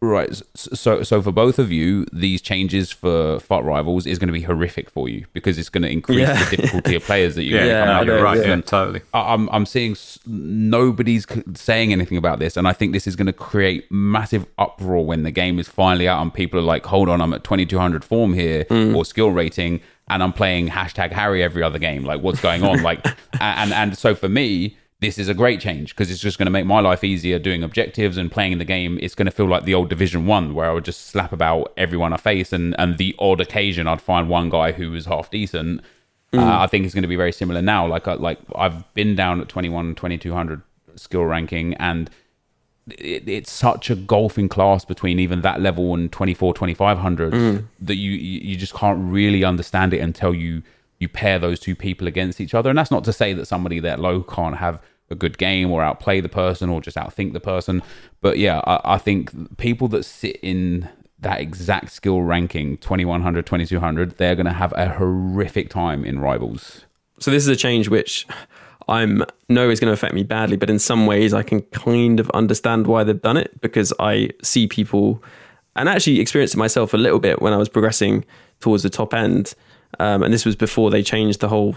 Right? So, so for both of you, these changes for FUT Rivals is going to be horrific for you because it's going to increase Yeah. the difficulty of players that you're Yeah, going to come out you're right. Yeah, And totally. I- I'm I'm seeing s- nobody's c- saying anything about this, and I think this is going to create massive uproar when the game is finally out and people are like, "Hold on, I'm at 2200 form here mm. or skill rating, and I'm playing hashtag Harry every other game. Like, what's going on? like, and and so for me." This is a great change because it's just going to make my life easier doing objectives and playing in the game. It's going to feel like the old Division One, where I would just slap about everyone I face, and and the odd occasion I'd find one guy who was half decent. Uh, I think it's going to be very similar now. Like, I, like I've been down at 21, 2200 skill ranking, and it, it's such a golfing class between even that level and 24, 2500 that you you you just can't really understand it until you you pair those two people against each other. And that's not to say that somebody that low can't have a good game or outplay the person or just outthink the person. But yeah, I, I think people that sit in that exact skill ranking 2100 2200 they're going to have a horrific time in rivals So this is a change which I'm know is going to affect me badly, but in some ways I can kind of understand why they've done it because I see people and actually experienced it myself a little bit when I was progressing towards the top end. Um, and this was before they changed the whole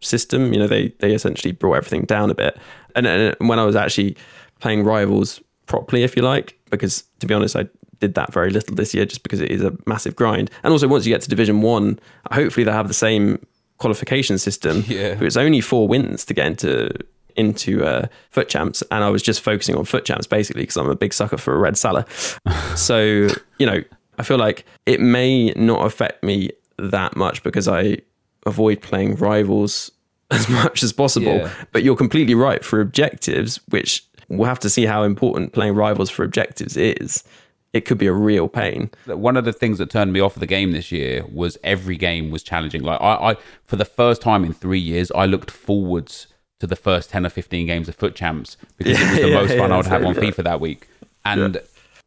system. You know, they they essentially brought everything down a bit. And, and when I was actually playing rivals properly, if you like, because to be honest, I did that very little this year just because it is a massive grind. And also, once you get to Division One, hopefully they have the same qualification system. Yeah. But it's only four wins to get into into uh, FUT champs, and I was just focusing on FUT champs basically because I'm a big sucker for a red Salah. so you know, I feel like it may not affect me that much because I avoid playing rivals as much as possible. Yeah. But you're completely right for objectives, which we'll have to see how important playing rivals for objectives is. It could be a real pain. one of the things that turned me off of the game this year was every game was challenging. Like I, I for the first time in three years, I looked forwards to the first ten or fifteen games of FUT Champs because it was the Yeah, most fun yeah, I would have on. FIFA that week. And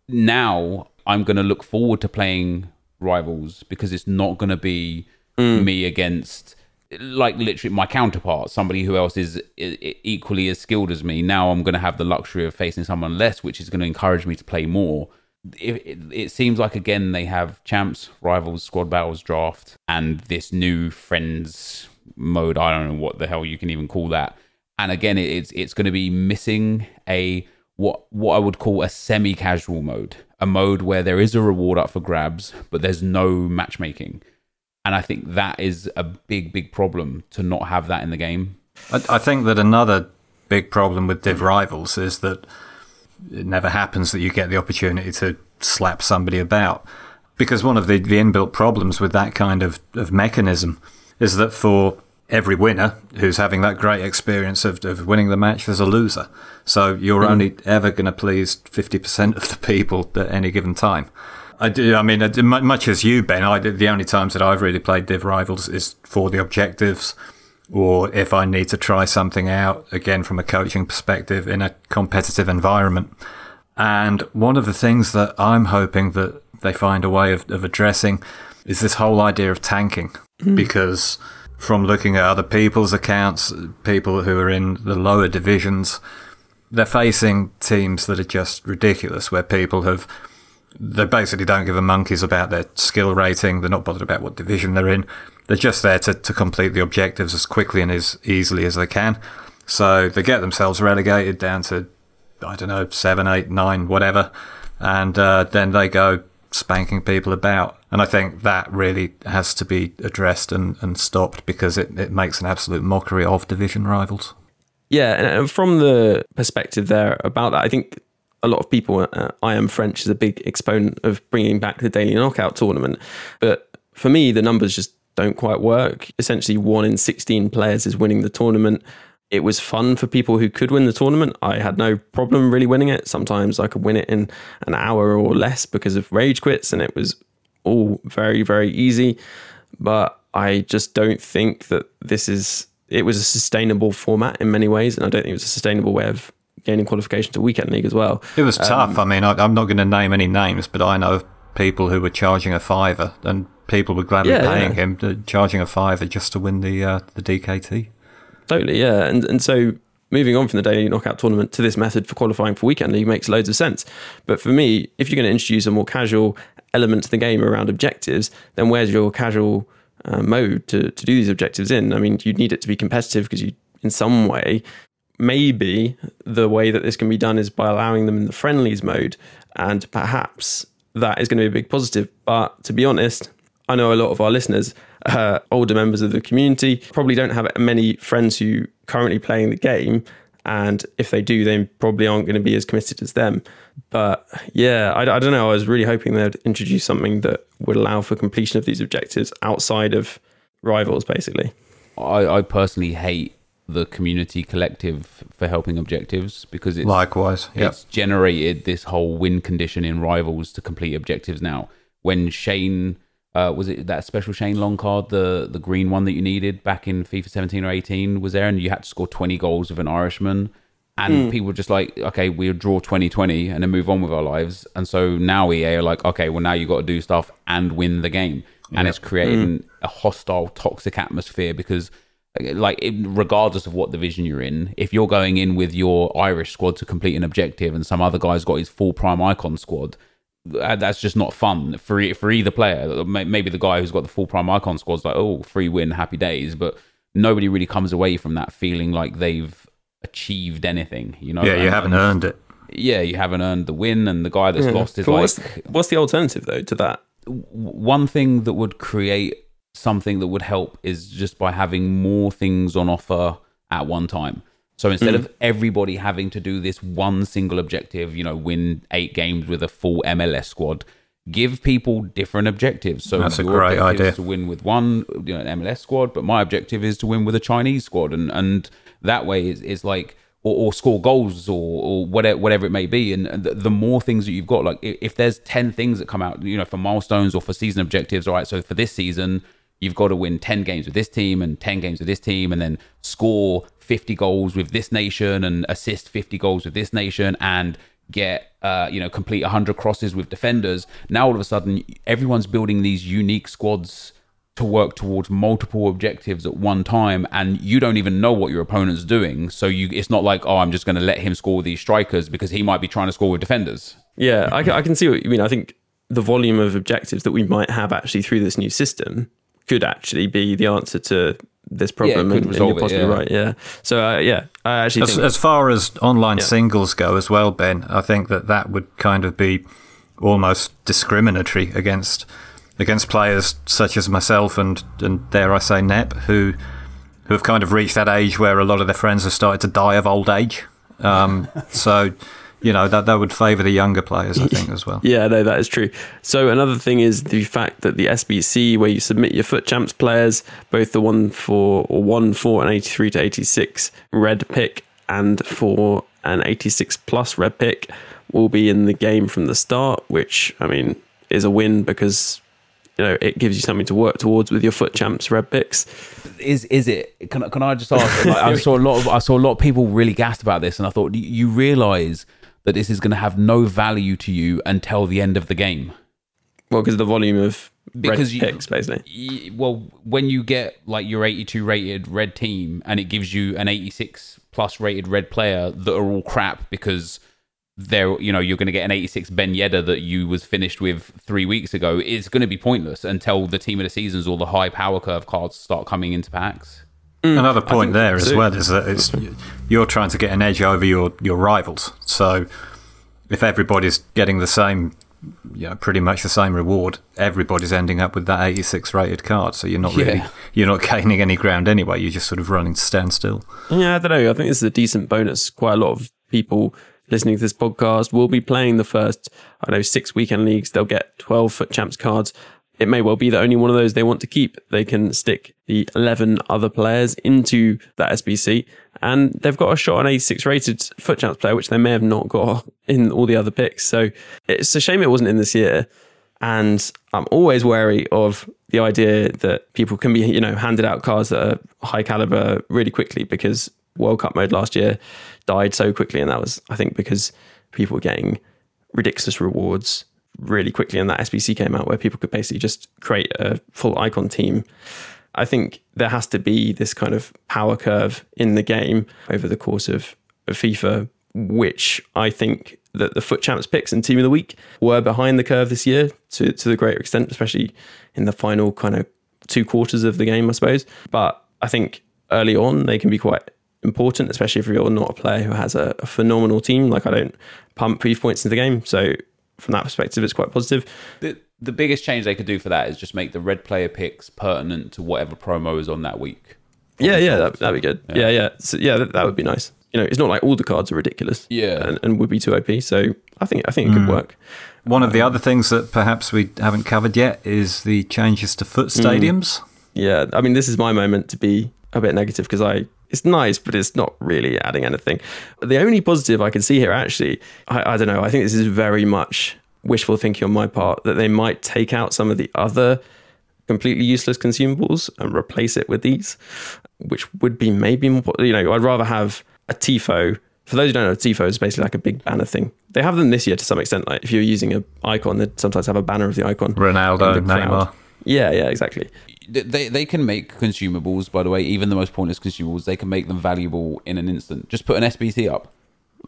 now I'm going to look forward to playing rivals because it's not going to be Mm. me against like literally my counterpart, somebody who else is equally as skilled as me. Now I'm going to have the luxury of facing someone less, which is going to encourage me to play more. It, it, it seems like again they have champs, rivals, squad battles, draft, and this new friends mode. I don't know what the hell you can even call that. And again, it, it's it's going to be missing a what what I would call a semi-casual mode, a mode where there is a reward up for grabs, but there's no matchmaking. And I think that is a big, big problem to not have that in the game. I, I think that another big problem with Div Rivals is that it never happens that you get the opportunity to slap somebody about. Because one of the, the inbuilt problems with that kind of, of mechanism is that for every winner who's having that great experience of, of winning the match, there's a loser. So you're hmm. only ever going to please 50% of the people at any given time. I do. I mean, I do- mu- much as you, Ben, I the only times that I've really played Div Rivals is for the objectives, or if I need to try something out again from a coaching perspective in a competitive environment. And one of the things that I'm hoping that they find a way of, of addressing is this whole idea of tanking, hmm. because from looking at other people's accounts, people who are in the lower divisions, they're facing teams that are just ridiculous, where people have they basically don't give a monkeys about their skill rating. They're not bothered about what division they're in. They're just there to, to complete the objectives as quickly and as easily as they can. So they get themselves relegated down to, I don't know, seven, eight, nine, whatever. And uh, then they go spanking people about. And I think that really has to be addressed and, and stopped because it, it makes an absolute mockery of division rivals. Yeah, and from the perspective there about that, I think a lot of people, uh, I am French, is a big exponent of bringing back the daily knockout tournament. But for me, the numbers just don't quite work. Essentially, one in 16 players is winning the tournament. It was fun for people who could win the tournament. I had no problem really winning it. Sometimes I could win it in an hour or less because of rage quits, and it was all very, very easy. But I just don't think that this is, it was a sustainable format in many ways, and I don't think it was a sustainable way of gaining qualification to weekend league as well. It was tough. I mean, I, I'm not going to name any names, but I know people who were charging a fiver, and people were gladly Yeah, paying yeah. him to, charging a fiver just to win the uh, the DKT. Totally, yeah. And and so moving on from the daily knockout tournament to this method for qualifying for weekend league makes loads of sense. But for me, if you're going to introduce a more casual element to the game around objectives, then where's your casual uh, mode to to do these objectives in? I mean, you need it to be competitive because you, in some way, maybe the way that this can be done is by allowing them in the friendlies mode, and perhaps that is going to be a big positive. But to be honest, I know a lot of our listeners, uh, older members of the community, probably don't have many friends who currently playing the game. And if they do, they probably aren't going to be as committed as them. But yeah, I, I don't know. I was really hoping they'd introduce something that would allow for completion of these objectives outside of rivals, basically. I, I personally hate the community collective for helping objectives because it's Likewise, yeah. it's generated this whole win condition in rivals to complete objectives now. When Shane uh, was it that special Shane long card, the the green one that you needed back in FIFA 17 or 18 was there, and you had to score 20 goals with an Irishman, and people were just like, okay, we'll draw 20-20 and then move on with our lives. And so now EA are like, okay, well now you've got to do stuff and win the game, and it's creating a hostile, toxic atmosphere because like regardless of what division you're in if you're going in with your irish squad to complete an objective and some other guy's got his full prime icon squad that's just not fun for e- for either player maybe the guy who's got the full prime icon squad's like oh free win happy days but nobody really comes away from that feeling like they've achieved anything you know yeah, you And- haven't and- earned it. yeah you haven't earned the win and the guy that's lost is But like what's, what's the alternative though to that? one thing that would create something that would help is just by having more things on offer at one time. So instead hmm. of everybody having to do this one single objective, you know, win eight games with a full MLS squad, give people different objectives. So That's a great idea. is to win with one, you know, an MLS squad, but my objective is to win with a Chinese squad, and and that way is is like. Or, or score goals, or, or whatever, whatever it may be, and the, the more things that you've got, like if there's ten things that come out, you know, for milestones or for season objectives, all right. So for this season, you've got to win 10 games with this team and 10 games with this team and then score 50 goals with this nation and assist 50 goals with this nation and get uh, you know complete 100 crosses with defenders. Now all of a sudden everyone's building these unique squads to work towards multiple objectives at one time and you don't even know what your opponent's doing. So you it's not like oh i'm just going to let him score with these strikers because he might be trying to score with defenders. Yeah, I, I can see what you mean. I think the volume of objectives that we might have actually through this new system could actually be the answer to this problem. could and, and you're it, possibly yeah. right. Yeah. So uh, yeah, I actually As, think as far as online Yeah. singles go as well, Ben, I think that that would kind of be almost discriminatory against against players such as myself and and dare I say Nep, who who have kind of reached that age where a lot of their friends have started to die of old age. Um, so, you know, that that would favour the younger players, I think, as well. Yeah, no, that is true. So another thing is the fact that the SBC, where you submit your FUT champs players, both the one for or one for an 83 to 86 red pick and for an 86 plus red pick, will be in the game from the start. Which I mean is a win because you know it gives you something to work towards with your FUT champs red picks. is is it can, I- can i just ask like, i saw a lot of i saw a lot of people really gassed about this and i thought you- you realize that this is going to have no value to you until the end of the game Well, because the volume of Because red you- picks, basically. Y- well when you get like your 82 rated red team and it gives you an 86 plus rated red player that are all crap because they're you know you're going to get an 86 Ben Yedder that you was finished with three weeks ago it's going to be pointless until the team of the seasons or the high power curve cards start coming into packs Mm. Another point there as well is that it's you're trying to get an edge over your, your rivals. So if everybody's getting the same you know, pretty much the same reward. Everybody's ending up with that 86 rated card, so you're not really Yeah. you're not gaining any ground anyway. You're just sort of running to stand still. Yeah, I don't know. I think this is a decent bonus. Quite a lot of people listening to this podcast will be playing the first, I don't know, six weekend leagues. They'll get 12 FUT champs cards. It may well be that only one of those they want to keep. They can stick the 11 other players into that SBC and they've got a shot on a six rated FUT champs player, which they may have not got in all the other picks. So it's a shame it wasn't in this year. And I'm always wary of the idea that people can be, you know, handed out cards that are high caliber really quickly because World Cup mode last year died so quickly. And that was, I think, because people were getting ridiculous rewards really quickly. And that SBC came out where people could basically just create a full icon team. I think there has to be this kind of power curve in the game over the course of, of FIFA, which I think that the FUT champs picks and team of the week were behind the curve this year to, to the greater extent, especially in the final kind of two quarters of the game, I suppose. But I think early on they can be quite important, especially if you're not a player who has a, a phenomenal team. Like I don't pump proof points into the game. So from that perspective, it's quite positive. The, the biggest change they could do for that is just make the red player picks pertinent to whatever promo is on that week. Yeah, yeah, that, that'd be good. Yeah, yeah, so, yeah, that, that would be nice. You know, it's not like all the cards are ridiculous. Yeah. and, and would be too OP. So I think I think it could hmm. work. One of the other things that perhaps we haven't covered yet is the changes to FUT hmm. stadiums. Yeah, I mean, this is my moment to be a bit negative because I it's nice, but it's not really adding anything. The only positive I can see here, actually, I, I don't know. I think this is very much wishful thinking on my part that they might take out some of the other completely useless consumables and replace it with these, which would be maybe more. You know, I'd rather have a tifo. For those who don't know, tifo is basically like a big banner thing. They have them this year to some extent. Like if you're using a icon, they sometimes have a banner of the icon. Ronaldo, the. Neymar. Yeah, yeah, exactly. They they can make consumables. By the way, even the most pointless consumables, they can make them valuable in an instant. Just put an SBC up.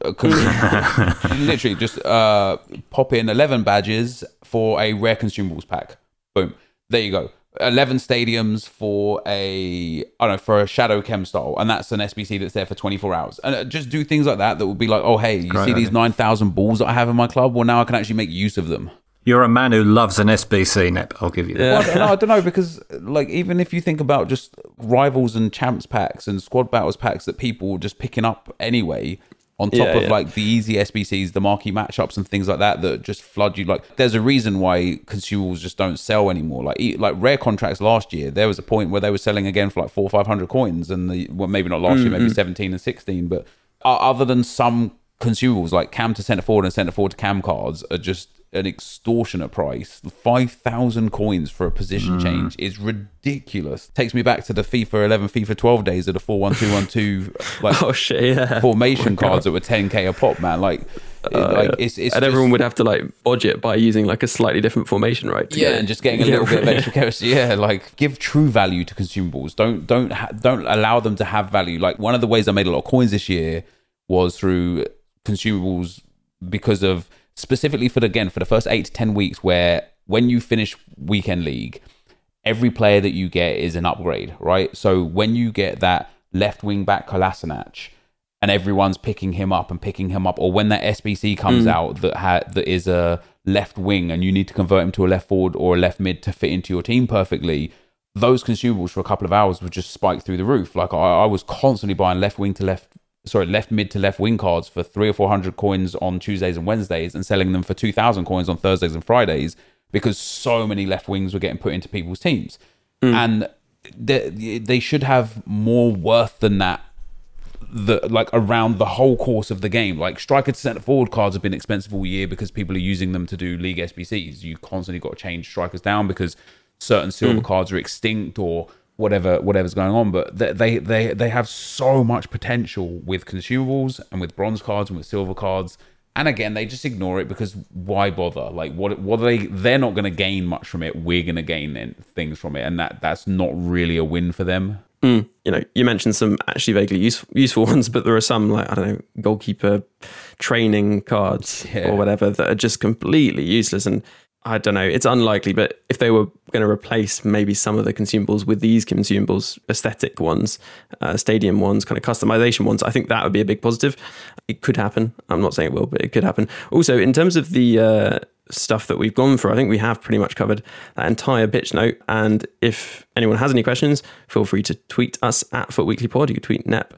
Uh, Literally, just uh, pop in eleven badges for a rare consumables pack. Boom. There you go. Eleven stadiums for a I don't know for a shadow chem style, and that's an SBC that's there for twenty four hours. And uh, just do things like that that will be like, oh hey, you see these nine thousand balls that I have in my club? Well, now I can actually make use of them. You're a man who loves an SBC, Nep. I'll give you that. Yeah. Well, no, I don't know because, like, even if you think about just rivals and champs packs and squad battles packs that people were just picking up anyway, on top Yeah, of yeah. like the easy SBCs, the marquee matchups and things like that, that just flood you. Like, there's a reason why consumables just don't sell anymore. Like, e- like rare contracts last year, there was a point where they were selling again for like four or five hundred coins, and the well, maybe not last year, maybe seventeen and sixteen, but uh, other than some consumables like cam to center forward and center forward to cam cards are just an extortionate price. Five thousand coins for a position mm. change is ridiculous. Takes me back to the FIFA 11, FIFA 12 days of the four one two one two like Oh shit, yeah. formation oh cards that were ten k a pop, man. Like, uh, it- like it's, it's and just- everyone would have to like budget by using like a slightly different formation, right? yeah, get- and just getting a little bit of extra chemistry. Yeah, like give true value to consumables. Don't don't ha- don't allow them to have value. Like one of the ways I made a lot of coins this year was through consumables because of specifically for the, again for the first eight to ten weeks where when you finish weekend league, every player that you get is an upgrade, right? So when you get that left wing back Kolasinac and everyone's picking him up and picking him up, or when that SBC comes hmm. out that ha- that is a left wing and you need to convert him to a left forward or a left mid to fit into your team perfectly, those consumables for a couple of hours would just spike through the roof. Like I, I was constantly buying left wing to left, sorry, left mid to left wing cards for three or four hundred coins on Tuesdays and Wednesdays, and selling them for two thousand coins on Thursdays and Fridays because so many left wings were getting put into people's teams, hmm. and they, they should have more worth than that the like around the whole course of the game. Like striker to centre forward cards have been expensive all year because people are using them to do league SBCs. You constantly got to change strikers down because certain silver hmm. cards are extinct or whatever whatever's going on. But they, they they they have so much potential with consumables and with bronze cards and with silver cards. And again, they just ignore it because why bother? Like, what? What are they? They're not going to gain much from it. We're going to gain in- things from it, and that that's not really a win for them. Mm, you know, you mentioned some actually vaguely useful, useful ones, but there are some like I don't know, goalkeeper training cards Yeah. or whatever that are just completely useless. And I don't know, it's unlikely, but if they were going to replace maybe some of the consumables with these consumables, aesthetic ones, uh, stadium ones, kind of customization ones, I think that would be a big positive. It could happen. I'm not saying it will, but it could happen. Also, in terms of the uh, stuff that we've gone through. I think we have pretty much covered that entire pitch note. And if anyone has any questions, feel free to tweet us at FUT Weekly Pod. You can tweet Nep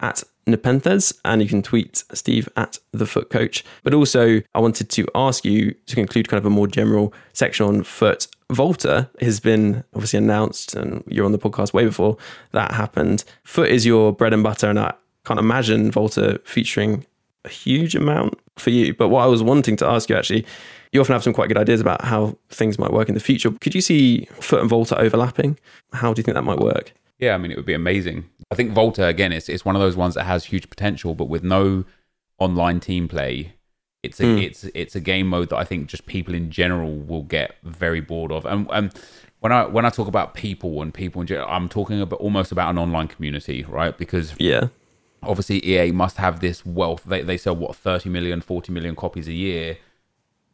at Nepenthez and you can tweet Steve at the FUT Coach. But also, I wanted to ask you to conclude kind of a more general section on FUT. Volta has been obviously announced, and you're on the podcast way before that happened. FUT is your bread and butter, and I can't imagine Volta featuring a huge amount for you. But what I was wanting to ask you actually, you often have some quite good ideas about how things might work in the future. Could you see FUT and Volta overlapping? How do you think that might work? Yeah, I mean, it would be amazing. I think Volta, again, it's, it's one of those ones that has huge potential, but with no online team play, it's a mm. it's it's a game mode that I think just people in general will get very bored of. And, and when I when I talk about people and people in general, I'm talking about almost about an online community, right? Because yeah, obviously EA must have this wealth. They they sell what 30 million, 40 million copies a year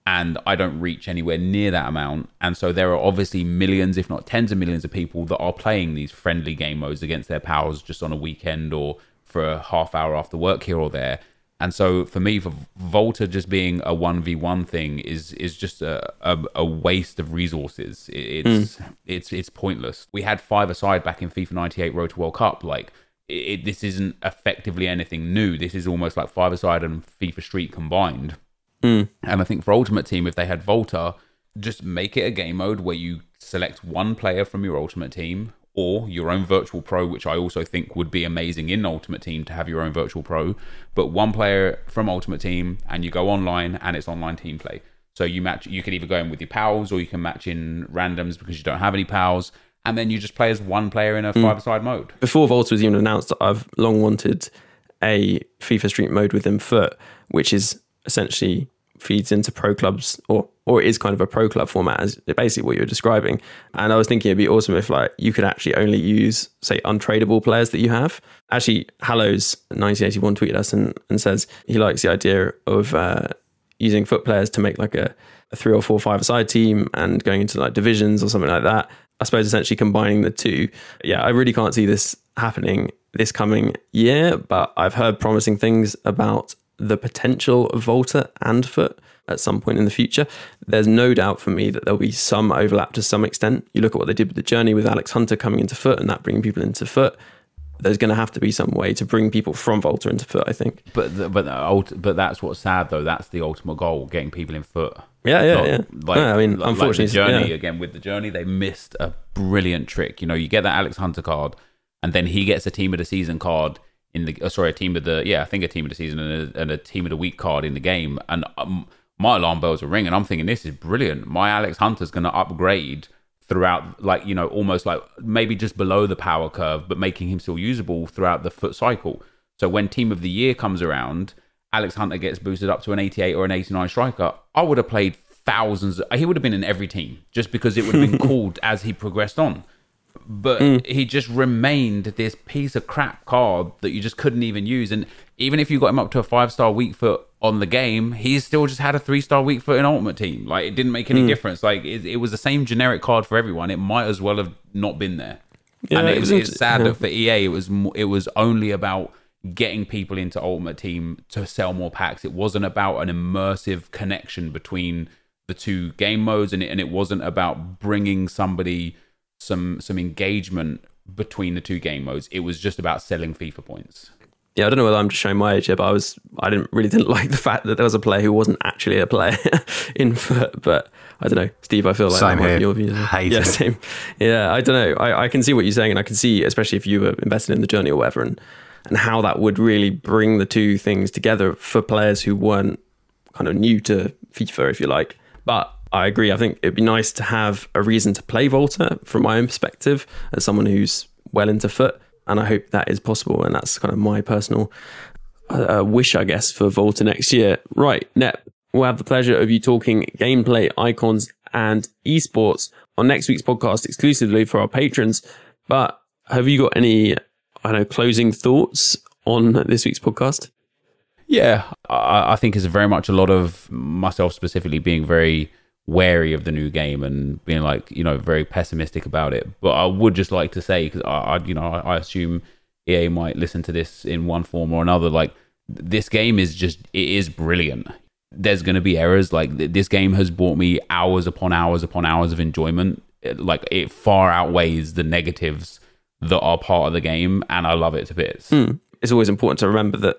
and I don't reach anywhere near that amount. And so there are obviously millions, if not tens of millions, of people that are playing these friendly game modes against their pals just on a weekend or for a half hour after work here or there. And so for me, for Volta just being a one v one thing is is just a, a, a waste of resources. It's mm. it's it's pointless. We had five aside back in FIFA 98 Road to World Cup. Like it, this isn't effectively anything new. This is almost like five aside and FIFA Street combined. Mm. And I think for Ultimate Team, if they had Volta, just make it a game mode where you select one player from your Ultimate Team or your own virtual pro, which I also think would be amazing in Ultimate Team to have your own virtual pro. But one player from Ultimate Team, and you go online, and it's online team play. So you match. You can either go in with your pals, or you can match in randoms because you don't have any pals, and then you just play as one player in a mm. five-a-side mode. Before Volta was even announced, I've long wanted a FIFA Street mode within FUT, which is essentially feeds into pro clubs or or it is kind of a pro club format as basically what you're describing. And i was thinking it'd be awesome if like you could actually only use say untradeable players that you have. Actually hallows 1981 tweeted us and, and says he likes the idea of uh, using FUT players to make like a, a three or four five side team and going into like divisions or something like that. I suppose essentially combining the two. Yeah i really can't see this happening this coming year but i've heard promising things about the potential of Volta and FUT at some point in the future. There's no doubt for me that there'll be some overlap to some extent. You look at what they did with the journey with Alex Hunter coming into FUT and that bringing people into FUT. There's going to have to be some way to bring people from Volta into FUT, I think. But the, but the, but that's what's sad though. That's the ultimate goal: getting people in FUT. Yeah, yeah, Not, yeah. Like, no, I mean, like unfortunately, the journey yeah. again with the journey, they missed a brilliant trick. You know, you get that Alex Hunter card, and then he gets a team of the season card in the oh, sorry a team of the yeah I think a team of the season and a, and a team of the week card in the game. And um, my alarm bells are ringing. I'm thinking this is brilliant. My Alex Hunter's going to upgrade throughout like you know almost like maybe just below the power curve but making him still usable throughout the FUT cycle. So when team of the year comes around Alex Hunter gets boosted up to an 88 or an 89 striker. I would have played thousands he would have been in every team just because it would have been called as he progressed on but mm. he just remained this piece of crap card that you just couldn't even use. And even if you got him up to a five star weak foot on the game, he still just had a three star weak foot in Ultimate Team. Like it didn't make any mm. difference. Like it, it, was the same generic card for everyone. It might as well have not been there. Yeah, and it, was, it's sad yeah. that for EA, it was it was only about getting people into Ultimate Team to sell more packs. It wasn't about an immersive connection between the two game modes, and it, and it wasn't about bringing somebody some some engagement between the two game modes. It was just about selling FIFA points. Yeah, I don't know whether I'm just showing my age here, but I was I didn't really didn't like the fact that there was a player who wasn't actually a player in FUT. But I don't know, Steve. I feel like same here. Your views. Hate yeah, it. same. Yeah, I don't know. I, I can see what you're saying, and I can see, especially if you were invested in the journey or whatever, and and how that would really bring the two things together for players who weren't kind of new to FIFA, if you like. But I agree. I think it'd be nice to have a reason to play Volta from my own perspective as someone who's well into FUT. And I hope that is possible. And that's kind of my personal uh, uh wish, I guess, for Volta next year. Right, Nep, we'll have the pleasure of you talking gameplay, icons, and esports on next week's podcast exclusively for our patrons. But have you got any, I know, closing thoughts on this week's podcast? Yeah, I, I think it's very much a lot of myself specifically being very wary of the new game and being like you know very pessimistic about it but i would just like to say because I, I, you know I, I assume ea might listen to this in one form or another like this game is just it is brilliant there's going to be errors. Like th- this game has brought me hours upon hours upon hours of enjoyment. It- like it far outweighs the negatives that are part of the game, and I love it to bits. Hmm. It's always important to remember that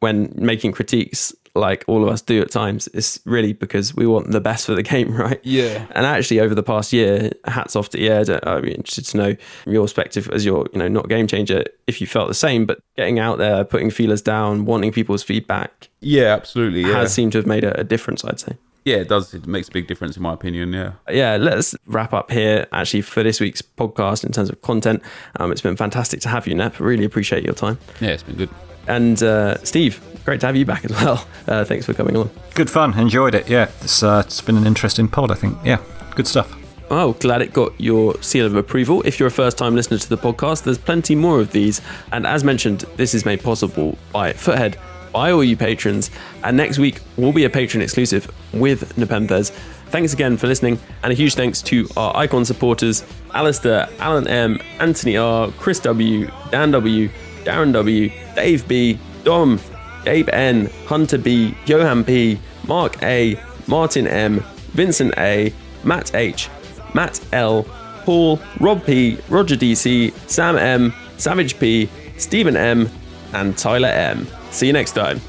when making critiques, like all of us do at times, it's really because we want the best for the game, right? Yeah. And actually, over the past year, hats off to EA. I'd be interested to know your perspective as your, you know, not game changer, if you felt the same, but getting out there, putting feelers down, wanting people's feedback Yeah, absolutely. Yeah, has seemed to have made a, a difference, I'd say. yeah, it does. It makes a big difference in my opinion. Yeah. yeah, let's wrap up here actually for this week's podcast in terms of content. Um, it's been fantastic to have you, Nep. Really appreciate your time. Yeah, it's been good. And uh, Steve, great to have you back as well. Uh, thanks for coming along. Good fun. Enjoyed it. Yeah, it's uh, it's been an interesting pod. I think. Yeah, good stuff. Oh, glad it got your seal of approval. If you're a first time listener to the podcast, there's plenty more of these. And as mentioned, this is made possible by Futhead, by all you patrons. And next week will be a patron exclusive with Nepenthez. Thanks again for listening, and a huge thanks to our icon supporters Alistair, Alan M, Anthony R, Chris W, Dan W, Darren W, Dave B, Dom, Gabe N, Hunter B, Johan P, Mark A, Martin M, Vincent A, Matt H, Matt L, Paul, Rob P, Roger DC, Sam M, Savage P, Stephen M, and Tyler M. See you next time.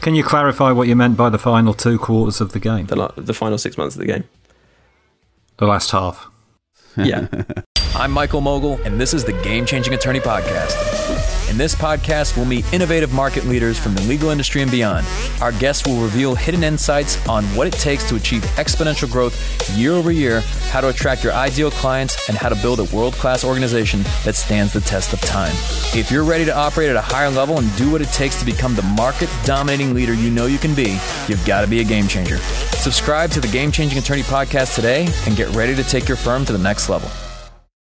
Can you clarify what you meant by the final two quarters of the game? The, la- the final six months of the game. The last half. Yeah. I'm Michael Mogill, and this is the Game Changing Attorney Podcast. In this podcast, we'll meet innovative market leaders from the legal industry and beyond. Our guests will reveal hidden insights on what it takes to achieve exponential growth year over year, how to attract your ideal clients, and how to build a world class organization that stands the test of time. If you're ready to operate at a higher level and do what it takes to become the market dominating leader you know you can be, you've got to be a game changer. Subscribe to the Game Changing Attorney Podcast today and get ready to take your firm to the next level.